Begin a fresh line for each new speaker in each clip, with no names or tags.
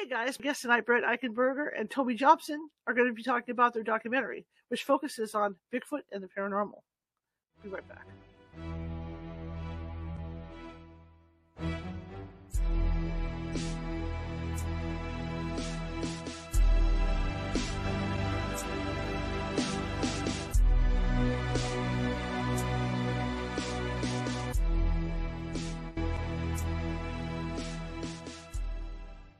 Hey guys, guest tonight, Brett Eichenberger and Tobe Johnson are going to be talking about their documentary, which focuses on Bigfoot and the paranormal. Be right back.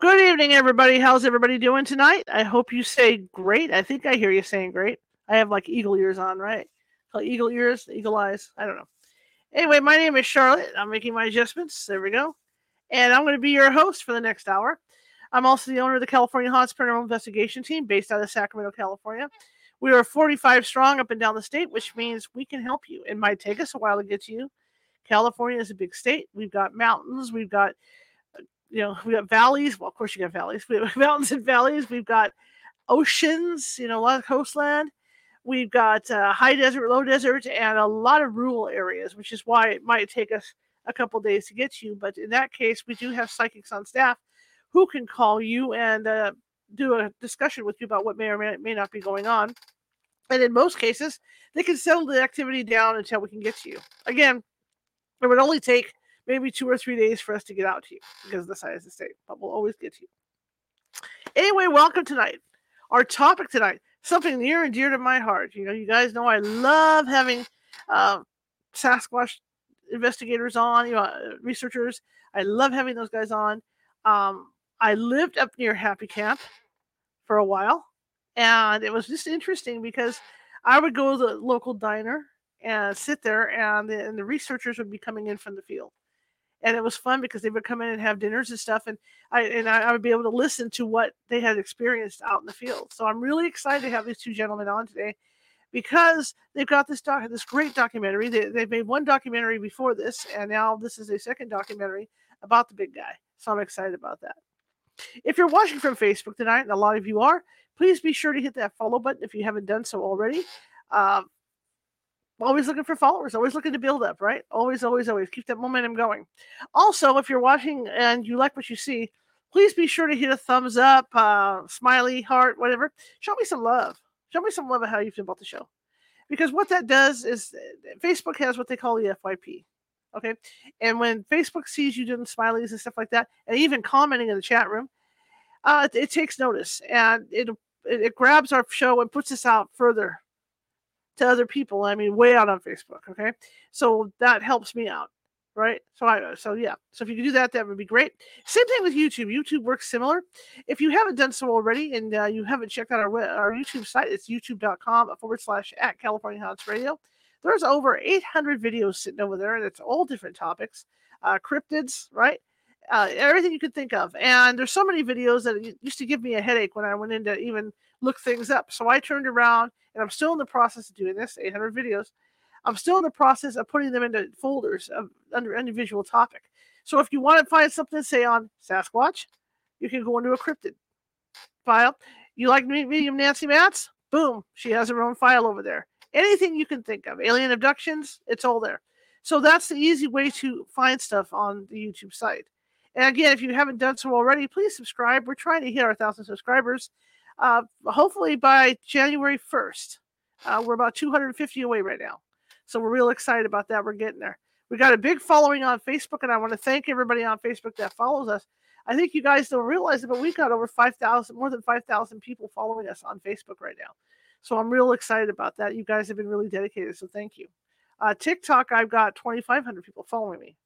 Good evening, everybody. How's everybody doing tonight? I hope you say great. I think I hear you saying great. I have like eagle ears on, right? Oh, eagle ears, eagle eyes. I don't know. Anyway, my name is Charlotte. I'm making my adjustments. There we go. And I'm going to be your host for the next hour. I'm also the owner of the California Haunts Paranormal Investigation Team based out of Sacramento, California. We are 45 strong up and down the state, which means we can help you. It might take us a while to get to you. California is a big state. We've got mountains. We've got you know, we got valleys. Well, of course, you got valleys. We have mountains and valleys. We've got oceans, you know, a lot of coastland. We've got uh, high desert, low desert, and a lot of rural areas, which is why it might take us a couple days to get to you. But in that case, we do have psychics on staff who can call you and uh, do a discussion with you about what may or may, may not be going on. And in most cases, they can settle the activity down until we can get to you. Again, it would only take maybe two or three days for us to get out to you because the size of the but we'll always get to you. Anyway, welcome tonight. Our topic tonight, something near and dear to my heart. You know, you guys know I love having uh, Sasquatch investigators on, you know, uh, researchers. I love having those guys on. Um, I lived up near Happy Camp for a while, and it was just interesting because I would go to the local diner and sit there, and the, and the researchers would be coming in from the field and it was fun because they would come in and have dinners and stuff and i and I, would be able to listen to what they had experienced out in the field. So i'm really excited to have these two gentlemen on today because they've got this doc this great documentary. They, they've made one documentary before this and now this is a second documentary about the big guy. So i'm excited about that. If you're watching from facebook tonight and a lot of you are please be sure to hit that follow button if you haven't done so already. Uh, always looking for followers, always looking to build up, right? Always, always, always keep that momentum going. Also, if you're watching and you like what you see, please be sure to hit a thumbs up, uh, smiley, heart, whatever. Show me some love. Show me some love of how you feel about the show. Because what that does is uh, Facebook has what they call the FYP. Okay. And when Facebook sees you doing smileys and stuff like that, and even commenting in the chat room, uh, it, it takes notice and it, it grabs our show and puts us out further to other people. I mean, way out on Facebook. Okay, so that helps me out, right? So I so yeah. So if you could do that, that would be great. Same thing with YouTube. YouTube works similar. If you haven't done so already and uh, you haven't checked out our our YouTube site, it's youtube.com forward slash at California Haunts Radio. There's over 800 videos sitting over there, and it's all different topics, uh, cryptids, right? Uh, everything you could think of. And there's so many videos that used to give me a headache when I went in to even look things up. So I turned around and I'm still in the process of doing this 800 videos. I'm still in the process of putting them into folders of under individual topic. So if you want to find something say on Sasquatch, you can go into a cryptid file. You like medium Nancy Matz? Boom, she has her own file over there. Anything you can think of, alien abductions, it's all there. So that's the easy way to find stuff on the YouTube site. And again, if you haven't done so already, please subscribe. We're trying to hit our thousand subscribers uh, hopefully by January 1st. Uh, we're about 250 away right now. So we're real excited about that. We're getting there. We got a big following on Facebook, and I want to thank everybody on Facebook that follows us. I think you guys don't realize it, but we've got over 5,000, more than 5,000 people following us on Facebook right now. So I'm real excited about that. You guys have been really dedicated. So thank you. Uh, TikTok, I've got 2,500 people following me.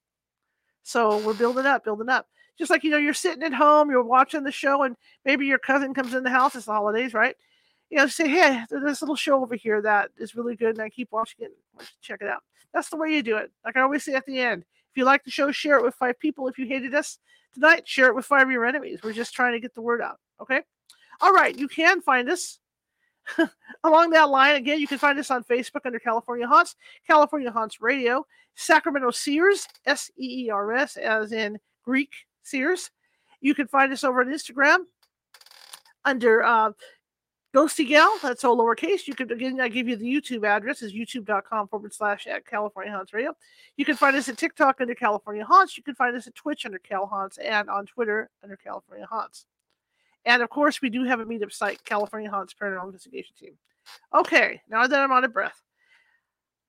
So we're building up, building up just like you know you're sitting at home you're watching the show and maybe your cousin comes in the house it's the holidays right you know say hey there's this little show over here that is really good and i keep watching it check it out that's the way you do it like i always say at the end if you like the show, share it with five people. If you hated us tonight, share it with five of your enemies. We're just trying to get the word out. Okay. All right. You can find us along that line. Again, you can find us on Facebook under California Haunts, California Haunts Radio, Sacramento Seers, S E E R S, as in Greek Seers. You can find us over on Instagram under uh, Ghosty Gal, that's all lowercase. You can again, I give you the YouTube address is youtube.com forward slash at California Haunts Radio. You can find us at TikTok under California Haunts. You can find us at Twitch under Cal Haunts and on Twitter under California Haunts. And of course, we do have a meetup site, California Haunts Paranormal Investigation Team. Okay, now that I'm out of breath,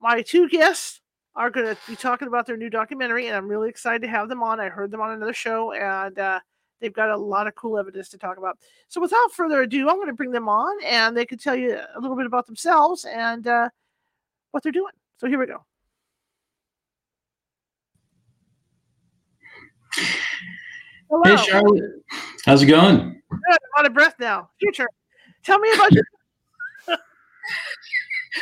my two guests are going to be talking about their new documentary, and I'm really excited to have them on. I heard them on another show, and uh, They've got a lot of cool evidence to talk about. So, without further ado, I'm going to bring them on and they can tell you a little bit about themselves and uh, what they're doing. So, here we go.
Hello. Hey, Charlotte. How's it going?
Good. I'm out of breath now. Future. Tell me about you.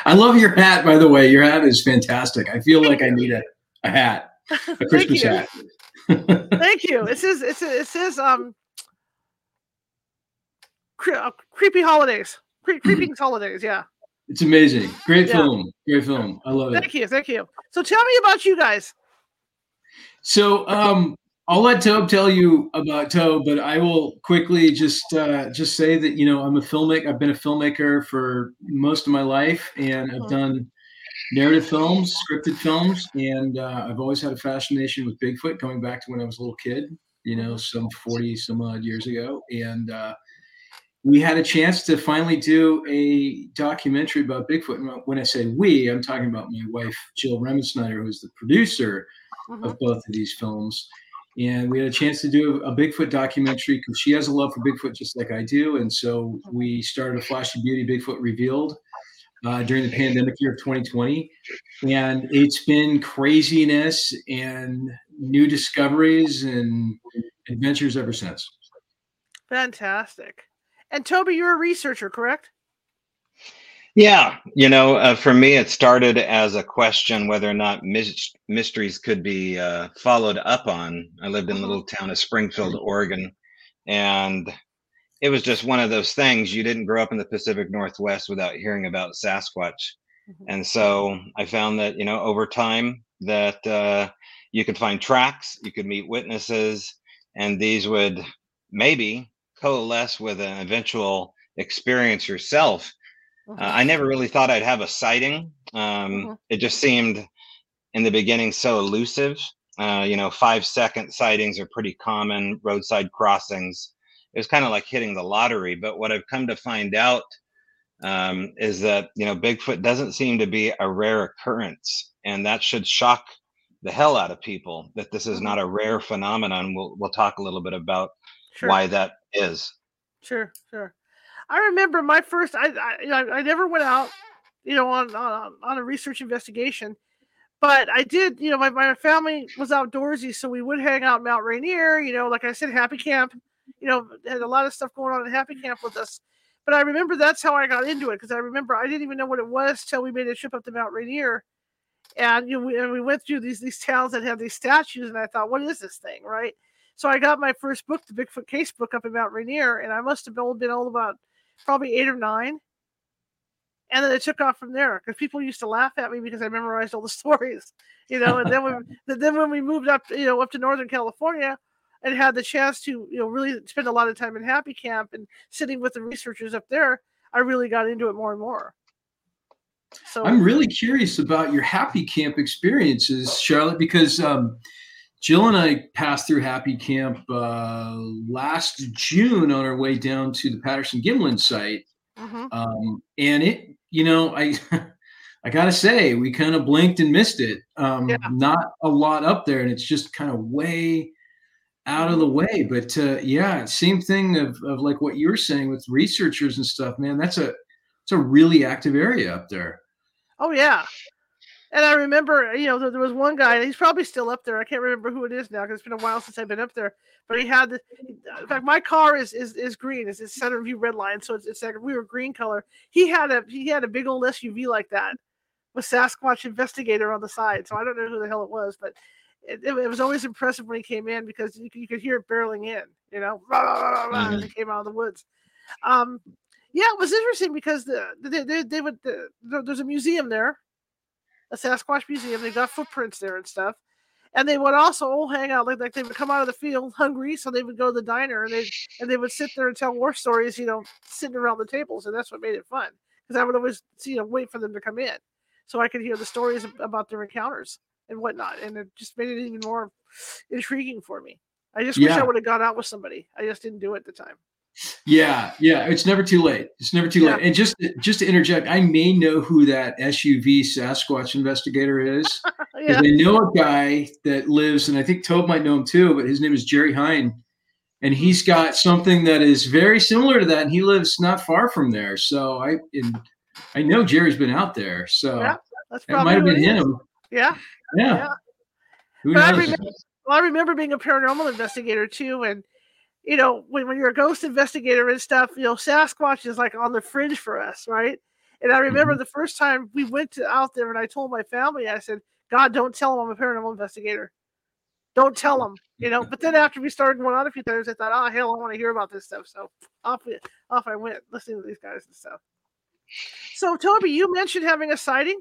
I love your hat, by the way. Your hat is fantastic. I feel like I need a, a hat, a Christmas hat.
Thank you. It says it says, it says um cre- uh, creepy holidays. Cre- creeping holidays, yeah.
It's amazing. Great yeah. film. Great film. I love
it. Thank you. Thank you. So tell me about you guys.
So um I'll let Tobe tell you about Tobe, but I will quickly just uh, just say that you know I'm a filmmaker. I've been a filmmaker for most of my life, and I've mm-hmm. done narrative films, scripted films, and uh, I've always had a fascination with Bigfoot, going back to when I was a little kid, you know, some forty some odd years ago, and uh, we had a chance to finally do a documentary about Bigfoot. And when I say we, I'm talking about my wife Jill Remensnyder, who's the producer mm-hmm. of both of these films. And we had a chance to do a Bigfoot documentary because she has a love for Bigfoot just like I do. And so we started a Flash of Beauty Bigfoot Revealed uh, during the pandemic year of 2020. And it's been craziness and new discoveries and adventures ever since.
Fantastic. And Tobe, you're a researcher, correct?
Yeah, you know, uh, for me, it started as a question whether or not mis- mysteries could be uh, followed up on. I lived in the mm-hmm. little town of Springfield, Oregon, and it was just one of those things you didn't grow up in the Pacific Northwest without hearing about Sasquatch. Mm-hmm. And so I found that, you know, over time that uh, you could find tracks, you could meet witnesses, and these would maybe coalesce with an eventual experience yourself. Mm-hmm. Uh, I never really thought I'd have a sighting. Um, mm-hmm. It just seemed in the beginning so elusive. Uh, you know, five second sightings are pretty common, roadside crossings it was kind of like hitting the lottery. But what I've come to find out um, is that you know Bigfoot doesn't seem to be a rare occurrence, and that should shock the hell out of people that this is not a rare phenomenon. We'll we'll talk a little bit about sure. why that is.
Sure, sure. I remember my first. I I, I never went out, you know, on on on a research investigation, but I did. You know, my my family was outdoorsy, so we would hang out Mount Rainier. You know, like I said, Happy Camp you know, had a lot of stuff going on at Happy Camp with us. But I remember that's how I got into it because I remember I didn't even know what it was till we made a trip up to Mount Rainier, and you know, we, and we went through these these towns that had these statues, and I thought, what is this thing, right? So I got my first book, the Bigfoot Case book, up in Mount Rainier, and I must have been old about probably eight or nine. And then it took off from there because people used to laugh at me because I memorized all the stories, you know. And then when then when we moved up, you know, up to Northern California, and had the chance to you know really spend a lot of time in happy camp and sitting with the researchers up there i really got into it more and more
so i'm really curious about your happy camp experiences charlotte because um, jill and i passed through happy camp uh, last june on our way down to the patterson gimlin site mm-hmm. um, and it you know i I gotta say, we kind of blinked and missed it. Um, yeah. Not a lot up there, and it's just kind of way out of the way. But uh, yeah, same thing of, of like what you were saying with researchers and stuff, man. That's a it's a really active area up there.
Oh yeah. And I remember, you know, there, was one guy. He's probably still up there. I can't remember who it is now because it's been a while since I've been up there. But he had the. In fact, my car is is, is green. It's, it's center view red line, so it's it's like we were green color. He had a he had a big old SUV like that with Sasquatch investigator on the side. So I don't know who the hell it was, but it, it, was always impressive when he came in because you, you could hear it barreling in, you know, rah, rah, rah, mm-hmm. and he came out of the woods. Um, yeah, it was interesting because the, they, they, they would the, there's a museum there, a Sasquatch museum. They've got footprints there and stuff, and they would also all hang out like, like they would come out of the field hungry, so they would go to the diner and they and they would sit there and tell war stories, you know, sitting around the tables, and that's what made it fun because I would always you know wait for them to come in so I could hear the stories about their encounters and whatnot, and it just made it even more intriguing for me. I just wish I would have gone out with somebody. I just didn't do it at the time.
Yeah, yeah, it's never too late. It's never too yeah. late. And just just to interject, I may know who that SUV Sasquatch investigator is. yeah. I know a guy that lives, and I think Tobe might know him too, but his name is Jerry Hine. And he's got something that is very similar to that, and he lives not far from there. So I I know Jerry's been out there. So yeah, that's it might have been him.
Yeah.
Yeah. yeah.
But I remember, well, I remember being a paranormal investigator too, and you know, when, when you're a ghost investigator and stuff, you know, Sasquatch is like on the fringe for us, right? And I remember mm-hmm. the first time we went to, out there and I told my family, I said, God, don't tell them I'm a paranormal investigator. Don't tell them, you know. But then after we started going on a few times, I thought, oh, hell, I want to hear about this stuff. So off, off I went listening to these guys and stuff. So, Tobe, you mentioned having a sighting.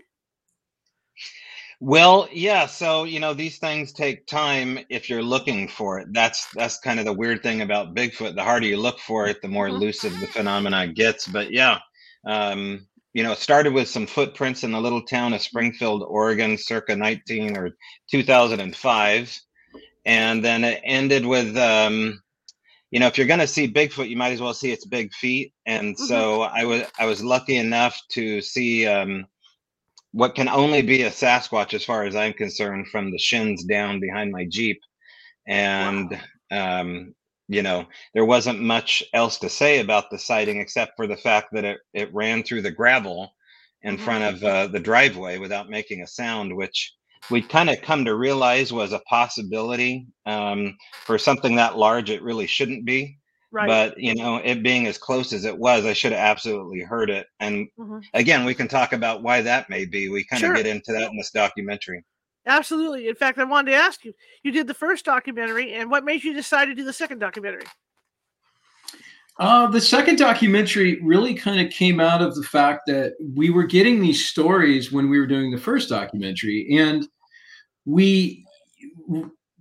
Well, yeah. So you know these things take time if you're looking for it. That's that's kind of the weird thing about Bigfoot. The harder you look for it, the more mm-hmm. elusive the phenomena gets. But yeah, um, you know, it started with some footprints in the little town of Springfield, Oregon, circa 19 or 2005, and then it ended with. Um, you know, if you're going to see Bigfoot, you might as well see its big feet. And mm-hmm. so I was I was lucky enough to see um, what can only be a Sasquatch, as far as I'm concerned, from the shins down behind my Jeep. And, wow. um, you know, there wasn't much else to say about the sighting except for the fact that it, it ran through the gravel in mm-hmm. front of uh, the driveway without making a sound, which we kind of come to realize was a possibility um, for something that large. It really shouldn't be. Right. But you know, it being as close as it was, I should have absolutely heard it. And mm-hmm. again, we can talk about why that may be. We kind sure. of get into that in this documentary.
Absolutely. In fact, I wanted to ask you: you did the first documentary, and what made you decide to do the second documentary?
Uh, the second documentary really kind of came out of the fact that we were getting these stories when we were doing the first documentary, and we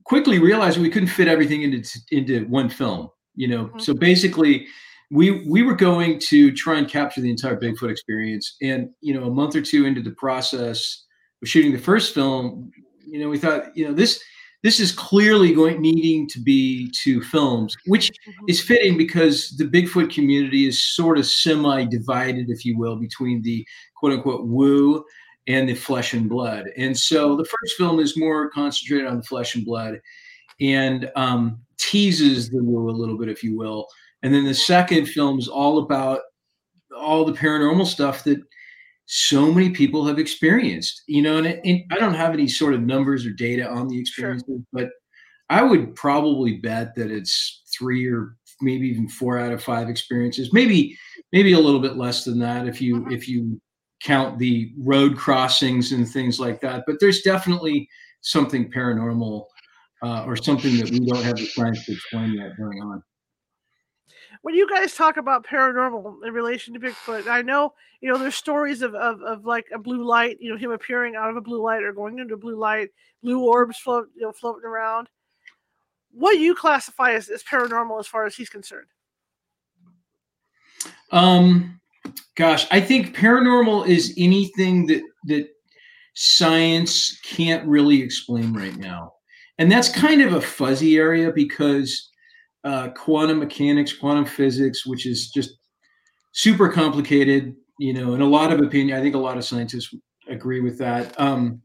quickly realized we couldn't fit everything into into one film you know mm-hmm. so basically we we were going to try and capture the entire bigfoot experience and you know a month or two into the process of shooting the first film you know we thought you know this this is clearly going needing to be two films which mm-hmm. is fitting because the bigfoot community is sort of semi divided if you will between the quote unquote woo and the flesh and blood and so the first film is more concentrated on the flesh and blood and um, teases the woo a little bit, if you will. And then the second film is all about all the paranormal stuff that so many people have experienced. You know, and, and I don't have any sort of numbers or data on the experiences, sure. but I would probably bet that it's three or maybe even four out of five experiences. Maybe maybe a little bit less than that if you mm-hmm. if you count the road crossings and things like that. But there's definitely something paranormal uh, or something that we don't have the science to explain yet going on.
When you guys talk about paranormal in relation to Bigfoot, I know you know there's stories of, of, of like a blue light, you know, him appearing out of a blue light or going into a blue light, blue orbs float, you know, floating around. What do you classify as, as paranormal as far as he's concerned?
Um, gosh, I think paranormal is anything that that science can't really explain right now and that's kind of a fuzzy area because uh, quantum mechanics, quantum physics, which is just super complicated, you know, and a lot of opinion, I think a lot of scientists agree with that, um,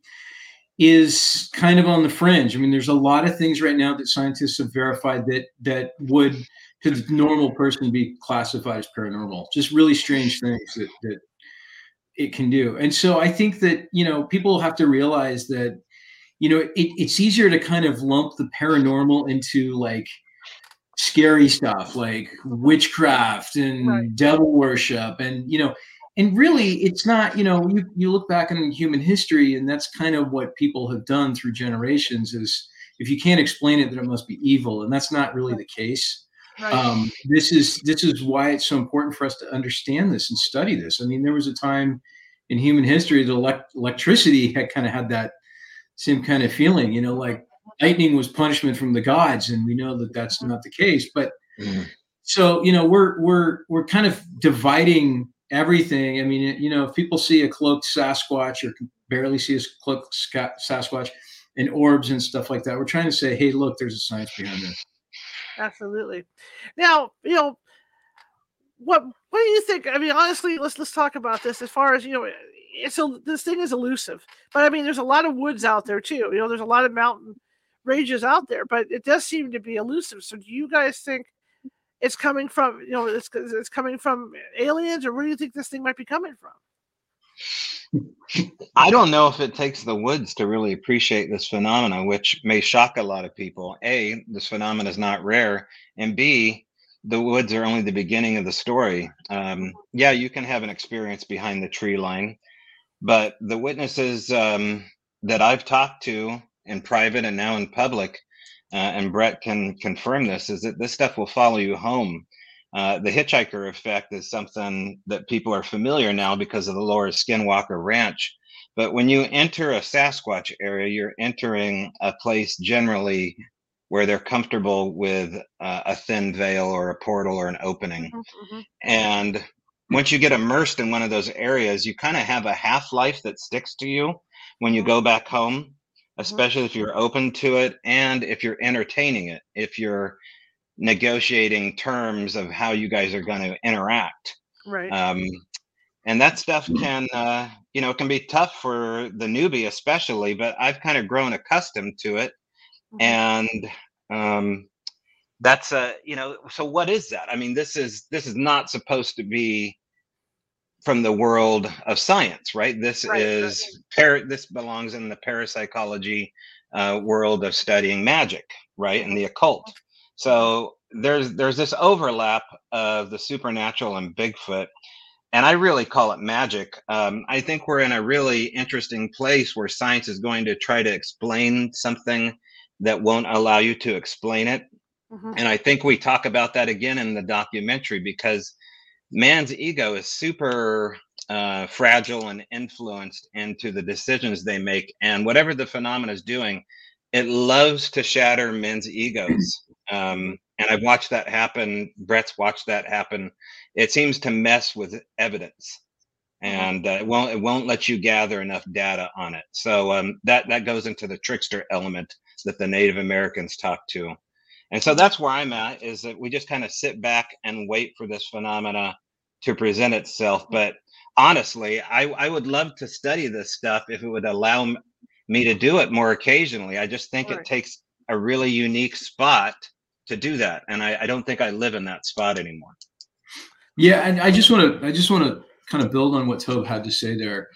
is kind of on the fringe. I mean, there's a lot of things right now that scientists have verified that that would to the normal person be classified as paranormal. Just really strange things that that it can do. And so I think that, you know, people have to realize that you know, it, it's easier to kind of lump the paranormal into like scary stuff like witchcraft and right. devil worship and you know and really it's not you know you, you look back in human history and that's kind of what people have done through generations is if you can't explain it, then it must be evil, and that's not really the case. Right. Um, this is this is why it's so important for us to understand this and study this. I mean, there was a time in human history that elect- electricity had kind of had that same kind of feeling. You know, like lightning was punishment from the gods, and we know that that's not the case. But mm. so you know, we're we're we're kind of dividing everything. I mean, you know, if people see a cloaked Sasquatch or barely see a cloaked Sasquatch and orbs and stuff like that, we're trying to say, hey, look, there's a science behind this.
Absolutely. Now, you know, what what do you think? I mean, honestly, let's let's talk about this. As far as you know, it's a, this thing is elusive, but I mean, there's a lot of woods out there too. You know, there's a lot of mountain ranges out there, but it does seem to be elusive. So, do you guys think it's coming from? You know, it's it's coming from aliens, or where do you think this thing might be coming from?
I don't know if it takes the woods to really appreciate this phenomena, which may shock a lot of people. A, this phenomenon is not rare, and B, the woods are only the beginning of the story. Um, yeah, you can have an experience behind the tree line, but the witnesses um, that I've talked to in private and now in public, uh, and Brett can confirm this, is that this stuff will follow you home. Uh, the hitchhiker effect is something that people are familiar now because of the Laura Skinwalker Ranch. But when you enter a Sasquatch area, you're entering a place generally where they're comfortable with uh, a thin veil or a portal or an opening. Mm-hmm. And once you get immersed in one of those areas, you kind of have a half life that sticks to you when you mm-hmm. go back home, mm-hmm. especially mm-hmm. if you're open to it and if you're entertaining it, if you're negotiating terms of how you guys are going to interact.
Right.
Um, and that stuff can, uh, you know, can be tough for the newbie, especially. But I've kind of grown accustomed to it, mm-hmm. and um, that's a, you know. So what is that? I mean, this is this is not supposed to be from the world of science, right? This right, is. Par- this belongs in the parapsychology uh, world of studying magic, right, and the occult. So there's there's this overlap of the supernatural and Bigfoot, and I really call it magic. Um, I think we're in a really interesting place where science is going to try to explain something that won't allow you to explain it. Mm-hmm. And I think we talk about that again in the documentary because man's ego is super uh, fragile and influenced into the decisions they make. And whatever the phenomenon is doing, it loves to shatter men's egos. Um, and I've watched that happen. Brett's watched that happen. It seems to mess with evidence, mm-hmm. and uh, it won't it won't let you gather enough data on it. So um, that that goes into the trickster element that the Native Americans talk to, and so that's where I'm at. Is that we just kind of sit back and wait for this phenomena to present itself. But honestly, I I would love to study this stuff if it would allow me to do it more occasionally. I just think it takes a really unique spot to do that, and I, I don't think I live in that spot anymore.
Yeah, and I just want to I just want to kind of build on what Tobe had to say there.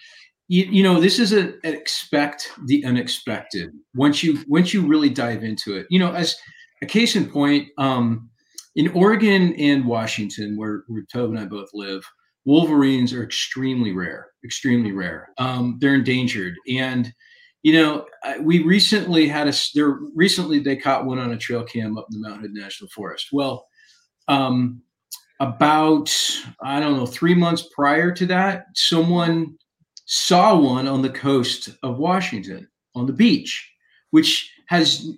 You, you know, this is a, expect the unexpected. Once you once you really dive into it, you know, as a case in point, um, in Oregon and Washington, where where Tobe and I both live, wolverines are extremely rare, extremely rare. Um, they're endangered, and you know, we recently had a there recently they caught one on a trail cam up in the Mount Hood National Forest. Well, um, about I don't know three months prior to that, someone saw one on the coast of Washington on the beach, which has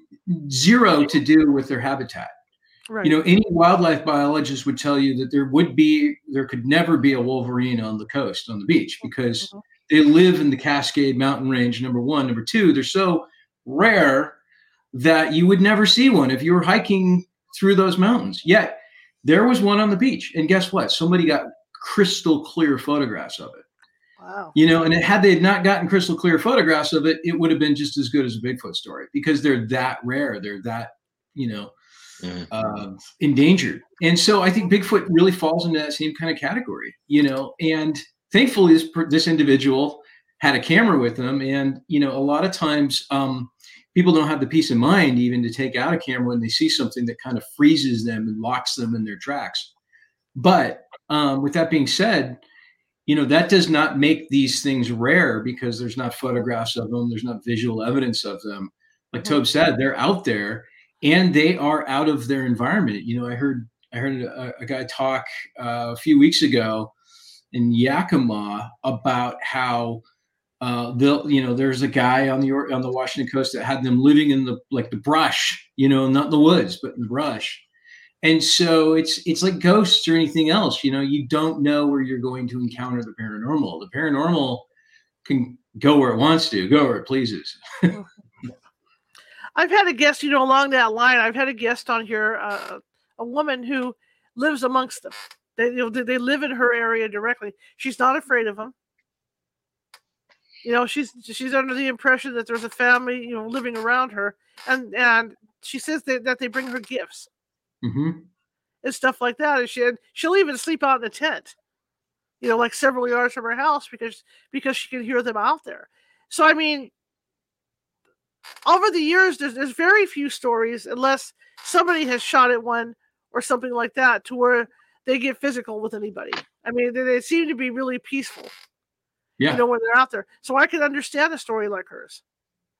zero to do with their habitat. Right. You know, any wildlife biologist would tell you that there would be, there could never be a wolverine on the coast, on the beach, because mm-hmm they live in the Cascade Mountain Range, number one. Number two, they're so rare that you would never see one if you were hiking through those mountains. Yet there was one on the beach. And guess what? Somebody got crystal clear photographs of it. Wow. You know, and it, had they not gotten crystal clear photographs of it, it would have been just as good as a Bigfoot story because they're that rare. They're that, you know, mm. uh, endangered. And so I think Bigfoot really falls into that same kind of category, you know, and thankfully this this individual had a camera with them and you know a lot of times um, people don't have the peace of mind even to take out a camera when they see something that kind of freezes them and locks them in their tracks but um, with that being said you know that does not make these things rare because there's not photographs of them there's not visual evidence of them like Tobe said, they're out there and they are out of their environment. You know, I heard I heard a, a guy talk uh, a few weeks ago in Yakima about how uh, they'll you know there's a guy on the on the Washington coast that had them living in the like the brush, you know, not in the woods but in the brush. And so it's it's like ghosts or anything else. You know, you don't know where you're going to encounter the paranormal. The paranormal can go where it wants to, go where it pleases.
I've had a guest, you know, along that line. I've had a guest on here, uh, a woman who lives amongst them. They, you know, they live in her area directly. She's not afraid of them. You know, she's she's under the impression that there's a family, you know, living around her, and and she says that, that they bring her gifts
mm-hmm.
and stuff like that. And she she'll even sleep out in the tent, you know, like several yards from her house because because she can hear them out there. So I mean, over the years, there's, there's very few stories, unless somebody has shot at one or something like that, to where they get physical with anybody. I mean, they, they seem to be really peaceful.
Yeah.
You know, when they're out there. So I can understand a story like hers,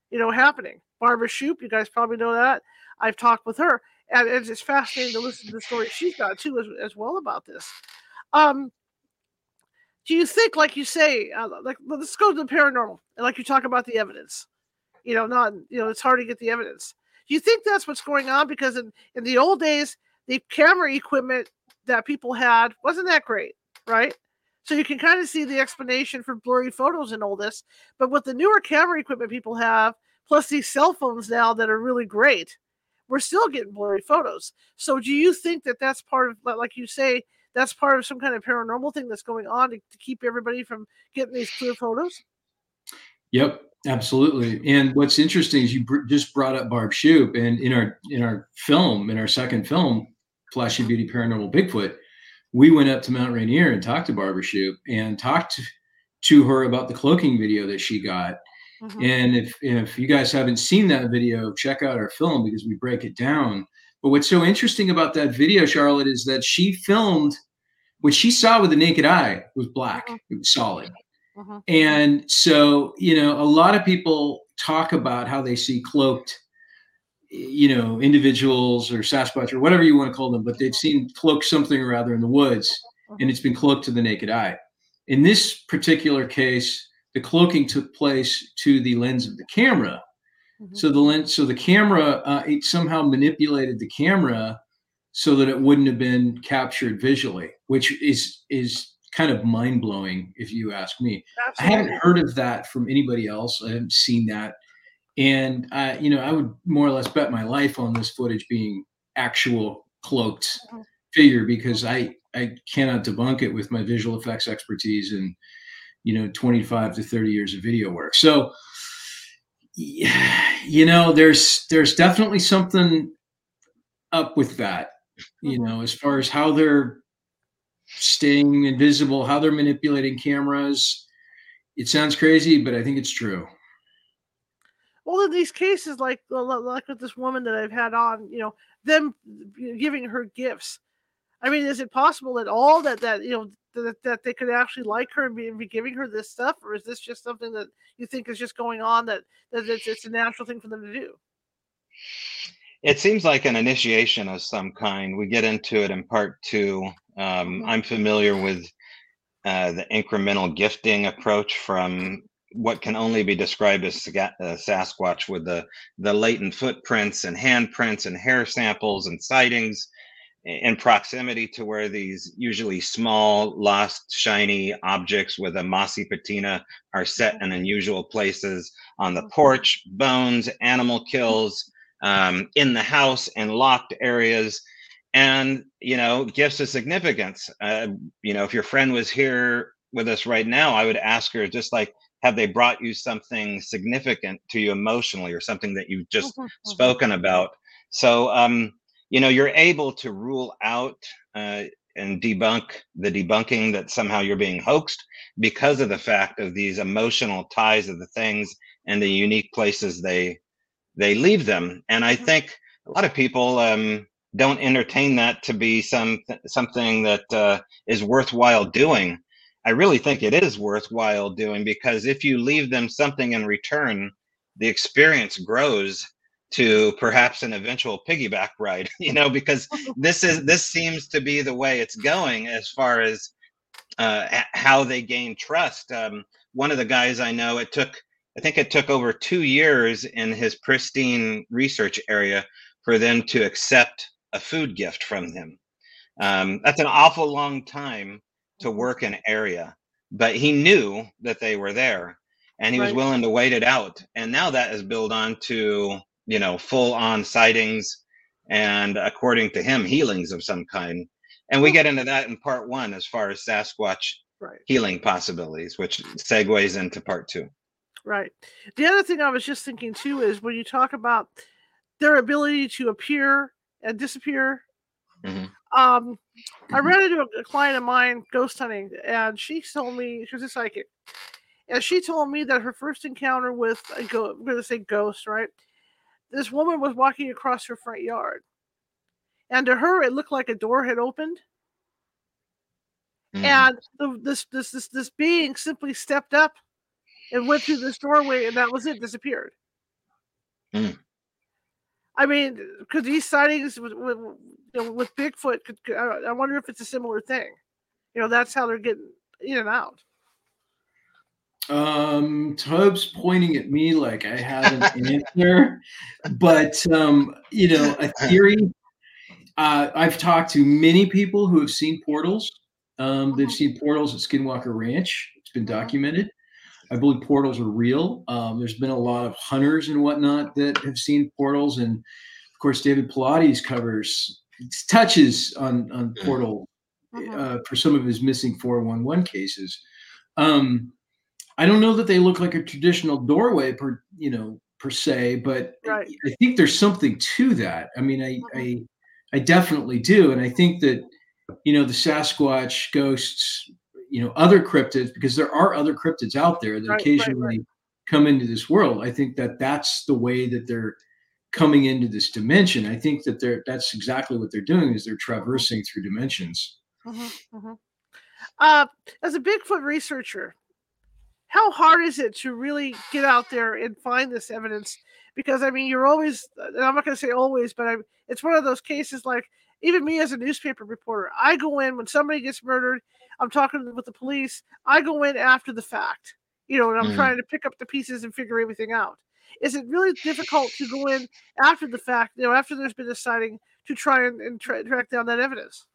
you know, happening. Barbara Shoop, you guys probably know that. I've talked with her, and it's just fascinating to listen to the story she's got too, as, as well about this. Um, do you think, like you say, uh, like let's go to the paranormal, and like you talk about the evidence you know, not, you know, it's hard to get the evidence. Do you think that's what's going on? Because in, in the old days, the camera equipment that people had wasn't that great, right? So you can kind of see the explanation for blurry photos and all this. But with the newer camera equipment people have, plus these cell phones now that are really great, we're still getting blurry photos. So do you think that that's part of, like you say, that's part of some kind of paranormal thing that's going on to, to keep everybody from getting these clear photos?
Yep, absolutely. And what's interesting is you br- just brought up Barb Shoop, and in our in our film, in our second film, Flash of Beauty Paranormal Bigfoot, we went up to Mount Rainier and talked to Barbara Shoop and talked to her about the cloaking video that she got. Mm-hmm. And if if you guys haven't seen that video, check out our film because we break it down. But what's so interesting about that video, Charlotte, is that she filmed what she saw with the naked eye was black. Mm-hmm. It was solid. Mm-hmm. And so, you know, a lot of people talk about how they see cloaked, you know, individuals or Sasquatch or whatever you want to call them, but they've seen cloaked something or other in the woods and mm-hmm. it's been cloaked to the naked eye. In this particular case, the cloaking took place to the lens of the camera. Mm-hmm. So the lens, so the camera, uh, it somehow manipulated the camera so that it wouldn't have been captured visually, which is is kind of mind blowing, if you ask me. Absolutely. I haven't heard of that from anybody else. I haven't seen that, and I, you know, I would more or less bet my life on this footage being actual cloaked mm-hmm. figure because I I cannot debunk it with my visual effects expertise and you know 25 to 30 years of video work. So you know, there's there's definitely something up with that. You mm-hmm. know, as far as how they're staying invisible, how they're manipulating cameras. It sounds crazy, but I think it's true.
Well, in these cases, like like with this woman that I've had on, you know, them giving her gifts. I mean, is it possible at all that that you know that, that they could actually like her and be, be giving her this stuff, or is this just something that you think is just going on that that it's, it's a natural thing for them to do?
It seems like an initiation of some kind. We get into it in part two um, I'm familiar with uh, the incremental gifting approach from what can only be described as uh, Sasquatch with the, the latent footprints and handprints and hair samples and sightings in proximity to where these usually small, lost, shiny objects with a mossy patina are set in unusual places on the porch, bones, animal kills, um, in the house and locked areas. And you know gifts of significance. Uh, you know if your friend was here with us right now i would ask her just like have they brought you something significant to you emotionally or something that you've just mm-hmm, mm-hmm. spoken about? So um you know you're able to rule out uh, and debunk the debunking that somehow you're being hoaxed because of the fact of these emotional ties of the things and the unique places they they leave them and i mm-hmm. think a lot of people um don't entertain that to be some something that uh, is worthwhile doing. I really think it is worthwhile doing because if you leave them something in return, the experience grows to perhaps an eventual piggyback ride you know because this is this seems to be the way it's going as far as uh, how they gain trust. Um, one of the guys i know it took i think it took over two years in his pristine research area for them to accept a food gift from him. Um, that's an awful long time to
Mm-hmm.
work an area but he knew that they were there and he was willing to wait it out. And now that is built on to you know full on sightings and according to him healings of some kind and we get into that in part one as far as sasquatch
Right.
healing possibilities which segues into part two
Right. The other thing I was just thinking too is when you talk about their ability to appear and disappear.
Mhm.
Um, I ran into a, a client of mine ghost hunting, and she told me she was a psychic, and she told me that her first encounter with a go, I'm going to say ghost, right? This woman was walking across her front yard, and to her it looked like a door had opened,
Mhm.
and the, this this this this being simply stepped up and went through this doorway, and that was it, disappeared.
Mm.
I mean, could these sightings with with, you know, with Bigfoot? Could, I wonder if it's a similar thing. You know, that's how they're getting in and out.
Um, Tobe's pointing at me like I have an answer, but um, you know, a theory. Uh, I've talked to many people who have seen portals. Um, they've
Mhm.
seen portals at Skinwalker Ranch. It's been
Mhm.
documented. I believe portals are real. Um, there's been a lot of hunters and whatnot that have seen portals, and of course, David Paulides covers touches on on
Mm.
portal
Mhm.
uh, for some of his missing 411 cases. Um, I don't know that they look like a traditional doorway per, you know, per se, but
Right.
I think there's something to that. I mean, I, I, I definitely do. And I think that, you know, the Sasquatch ghosts, you know, other cryptids, because there are other cryptids out there that
Right, right,
occasionally come into this world. I think that that's the way that they're coming into this dimension. I think that they're, that's exactly what they're doing is they're traversing through dimensions.
Mhm, mhm. Uh, as a Bigfoot researcher, how hard is it to really get out there and find this evidence? Because I mean, you're always, and I'm not going to say always, but I, it's one of those cases like even me as a newspaper reporter, I go in when somebody gets murdered, I'm talking with the police, I go in after the fact, you know, and I'm
Mhm.
trying to pick up the pieces and figure everything out. Is it really difficult to go in after the fact, you know, after there's been a sighting to try and, and tra- track down that evidence?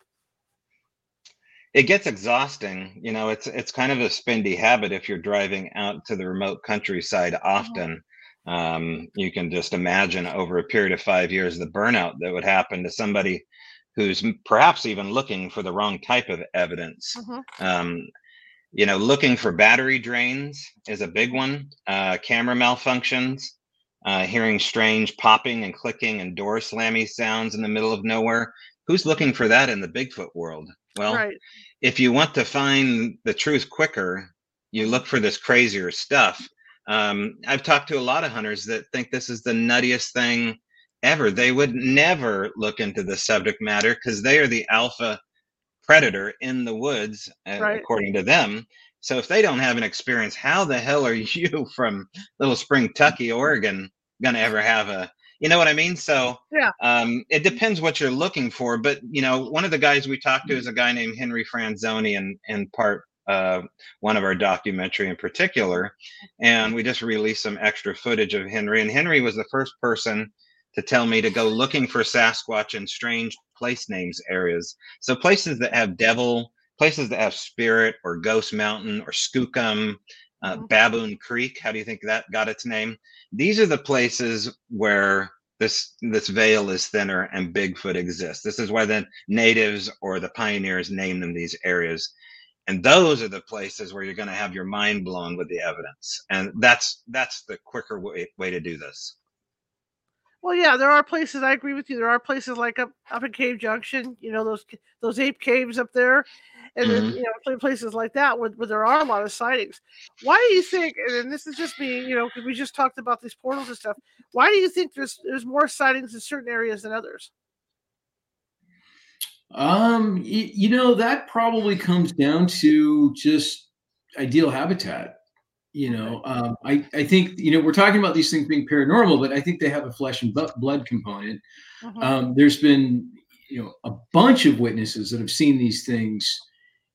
It gets exhausting you know it's it's kind of a spendy habit if you're driving out to the remote countryside often. Um, you can just imagine over a period of five years the burnout that would happen to somebody who's perhaps even looking for the wrong type of evidence.
Mhm.
um, you know looking for battery drains is a big one uh, camera malfunctions uh, hearing strange popping and clicking and door slammy sounds in the middle of nowhere who's looking for that in the bigfoot world well
right.
if you want to find the truth quicker, you look for this crazier stuff. Um, I've talked to a lot of hunters that think this is the nuttiest thing ever. They would never look into the subject matter because they are the alpha predator in the woods,
Right.
according to them. So if they don't have an experience, how the hell are you from Little Springtucky, Oregon, gonna ever have a you know what I mean? So
Yeah.
um, it depends what you're looking for. But you know, one of the guys we talked to is a guy named Henry Franzoni, and in part uh, one of our documentary in particular, and we just released some extra footage of Henry. And Henry was the first person to tell me to go looking for Sasquatch in strange place names areas. So places that have devil, places that have spirit or ghost mountain or skookum, uh,
Mhm.
baboon creek. How do you think that got its name? These are the places where this this veil is thinner and Bigfoot exists. This is why the natives or the pioneers name them these areas. And those are the places where you're going to have your mind blown with the evidence. And that's that's the quicker way, way to do this.
Well, yeah, there are places. I agree with you. There are places like up up in Cave Junction. You know those those ape caves up there, and then
Mhm.
you know places like that where, where there are a lot of sightings. Why do you think? And this is just me. You know, we just talked about these portals and stuff. Why do you think there's there's more sightings in certain areas than others?
Um, y- you know, that probably comes down to just ideal habitat. You know, um, I I think you know we're talking about these things being paranormal, but I think they have a flesh and blood component.
Mhm.
Um, there's been you know a bunch of witnesses that have seen these things,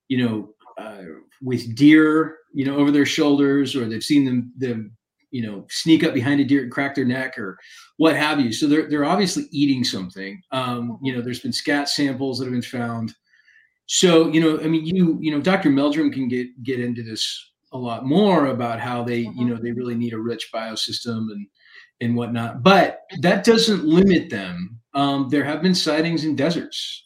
you know, uh, with deer, you know, over their shoulders, or they've seen them them you know sneak up behind a deer and crack their neck or what have you. So they're they're obviously eating something. Um, you know, there's been scat samples that have been found. So you know, I mean, you you know, Dr. Meldrum can get get into this a lot more about how they you
Mhm.
know they really need a rich biosystem and and whatnot. But that doesn't limit them. Um, there have been sightings in deserts.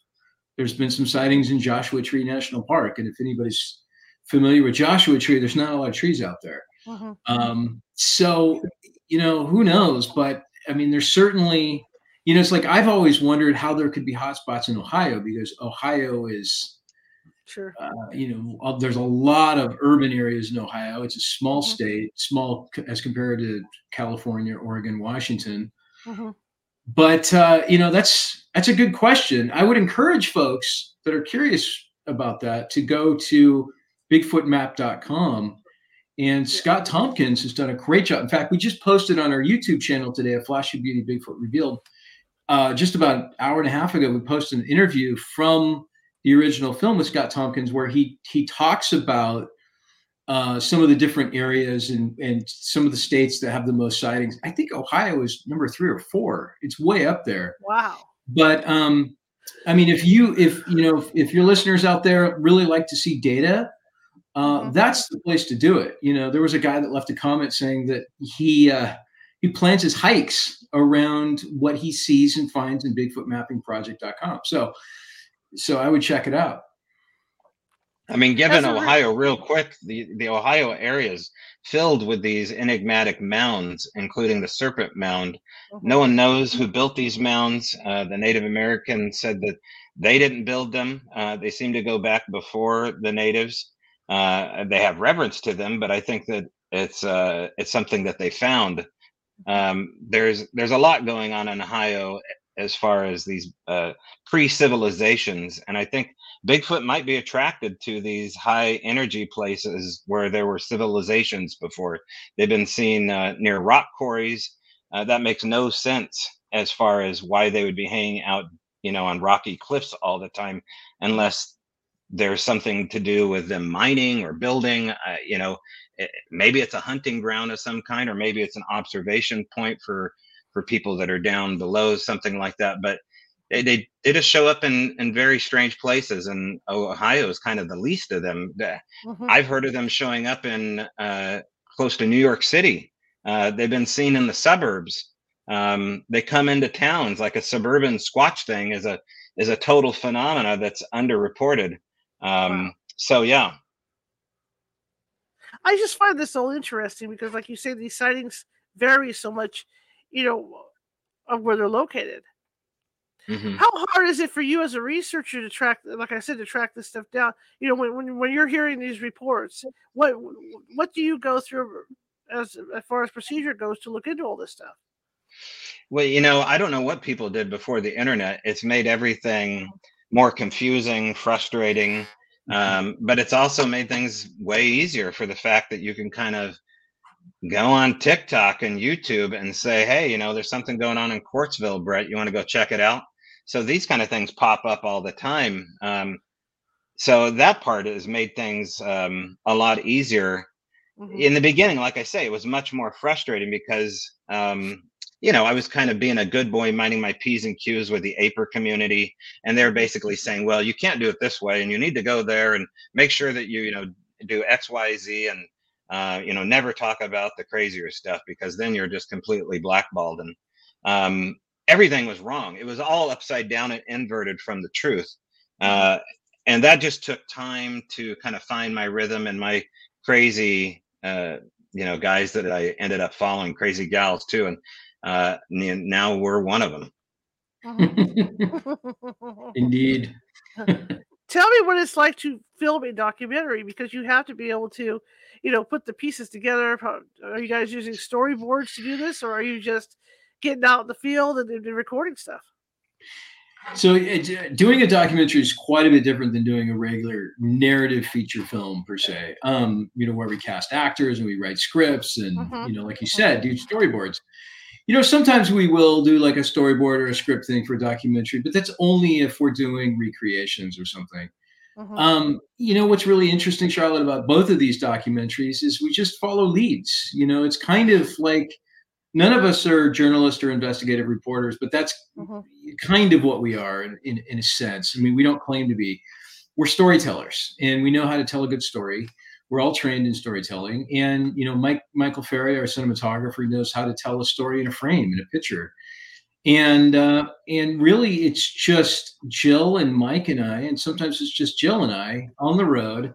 There's been some sightings in Joshua Tree National Park, and if anybody's familiar with Joshua Tree, there's not a lot of trees out there.
Mhm.
Um, so, you know, who knows? But I mean, there's certainly, you know, it's like I've always wondered how there could be hotspots in Ohio because Ohio is,
Sure.
uh, you know, there's a lot of urban areas in Ohio. It's a small
Mhm.
state, small as compared to California, Oregon, Washington.
Mhm.
But uh, you know, that's that's a good question. I would encourage folks that are curious about that to go to bigfootmap.com and Scott Tompkins has done a great job. In fact, we just posted on our YouTube channel today, a Flash of Beauty Bigfoot Revealed. Uh, just about an hour and a half ago, we posted an interview from the original film with Scott Tompkins, where he he talks about uh, some of the different areas and and some of the states that have the most sightings. I think Ohio is number three or four. It's way up there.
Wow.
But um, I mean, if you if you know if, if your listeners out there really like to see data, uh,
Mhm.
that's the place to do it. You know, there was a guy that left a comment saying that he uh, he plans his hikes around what he sees and finds in BigfootMappingProject.com. So so I would check it out.
I mean, given
That's a re-
Ohio, real quick, the, the Ohio area is filled with these enigmatic mounds, including the Serpent Mound. No one knows who built these mounds. Uh, the Native Americans said that they didn't build them. Uh, they seem to go back before the natives. Uh, they have reverence to them, but I think that it's uh, it's something that they found. Um, there's there's a lot going on in Ohio as far as these uh, pre-civilizations, and I think Bigfoot might be attracted to these high energy places where there were civilizations before. They've been seen uh, near rock quarries. Uh, that makes no sense as far as why they would be hanging out, you know, on rocky cliffs all the time, unless there's something to do with them mining or building. Uh, you know, it, maybe it's a hunting ground of some kind, or maybe it's an observation point for for people that are down below, something like that. But they, they, they just show up in, in very strange places and ohio is kind of the least of them The-
Mhm.
i've heard of them showing up in uh, close to new york city uh, they've been seen in the suburbs um, they come into towns like a suburban squatch thing is a is a total phenomena that's underreported um,
Wow.
so yeah
I just find this all interesting because, like you say, these sightings vary so much, you know, of where they're located.
Mhm.
How hard is it for you as a researcher to track, like I said, to track this stuff down? You know, when when, when you're hearing these reports, what what do you go through as as far as procedure goes to look into all this stuff?
Well, you know, I don't know what people did before the internet. It's made everything more confusing, frustrating, um, but it's also made things way easier for the fact that you can kind of go on TikTok and YouTube and say, hey, you know, there's something going on in Quartzville, Brett. You want to go check it out? So these kind of things pop up all the time. Um, so that part has made things um, a lot easier
Mhm.
in the beginning, like I say, it was much more frustrating because, um, you know, I was kind of being a good boy, minding my P's and Q's with the APER community. And they're basically saying, well, you can't do it this way and you need to go there and make sure that you, you know, do X, Y, Z and, uh, you know, never talk about the crazier stuff because then you're just completely blackballed. And um, everything was wrong. It was all upside down and inverted from the truth. Uh, and that just took time to kind of find my rhythm and my crazy uh, you know guys that I ended up following, crazy gals too, and uh, now we're one of them.
Mhm.
Indeed.
Tell me what it's like to film a documentary because you have to be able to, you know, put the pieces together. Are you guys using storyboards to do this, or are you just getting out in the field and, recording stuff?
So it, doing a documentary is quite a bit different than doing a regular narrative feature film per se. Um, you know, where we cast actors and we write scripts and mm-hmm. you know, like you said, do storyboards. You know, sometimes we will do like a storyboard or a script thing for a documentary, but that's only if we're doing recreations or something. Mm-hmm. Um, you know, what's really interesting, Charlotte, about both of these documentaries is we just follow leads. You know, it's kind of like none of us are journalists or investigative reporters, but that's mm-hmm. kind of what we are in, in, in, a sense. I mean, we don't claim to be. We're storytellers, and we know how to tell a good story. We're all trained in storytelling, and you know, Mike Michael Ferry, our cinematographer, knows how to tell a story in a frame, in a picture. And uh, and really, it's just Jill and Mike and I, and sometimes it's just Jill and I on the road,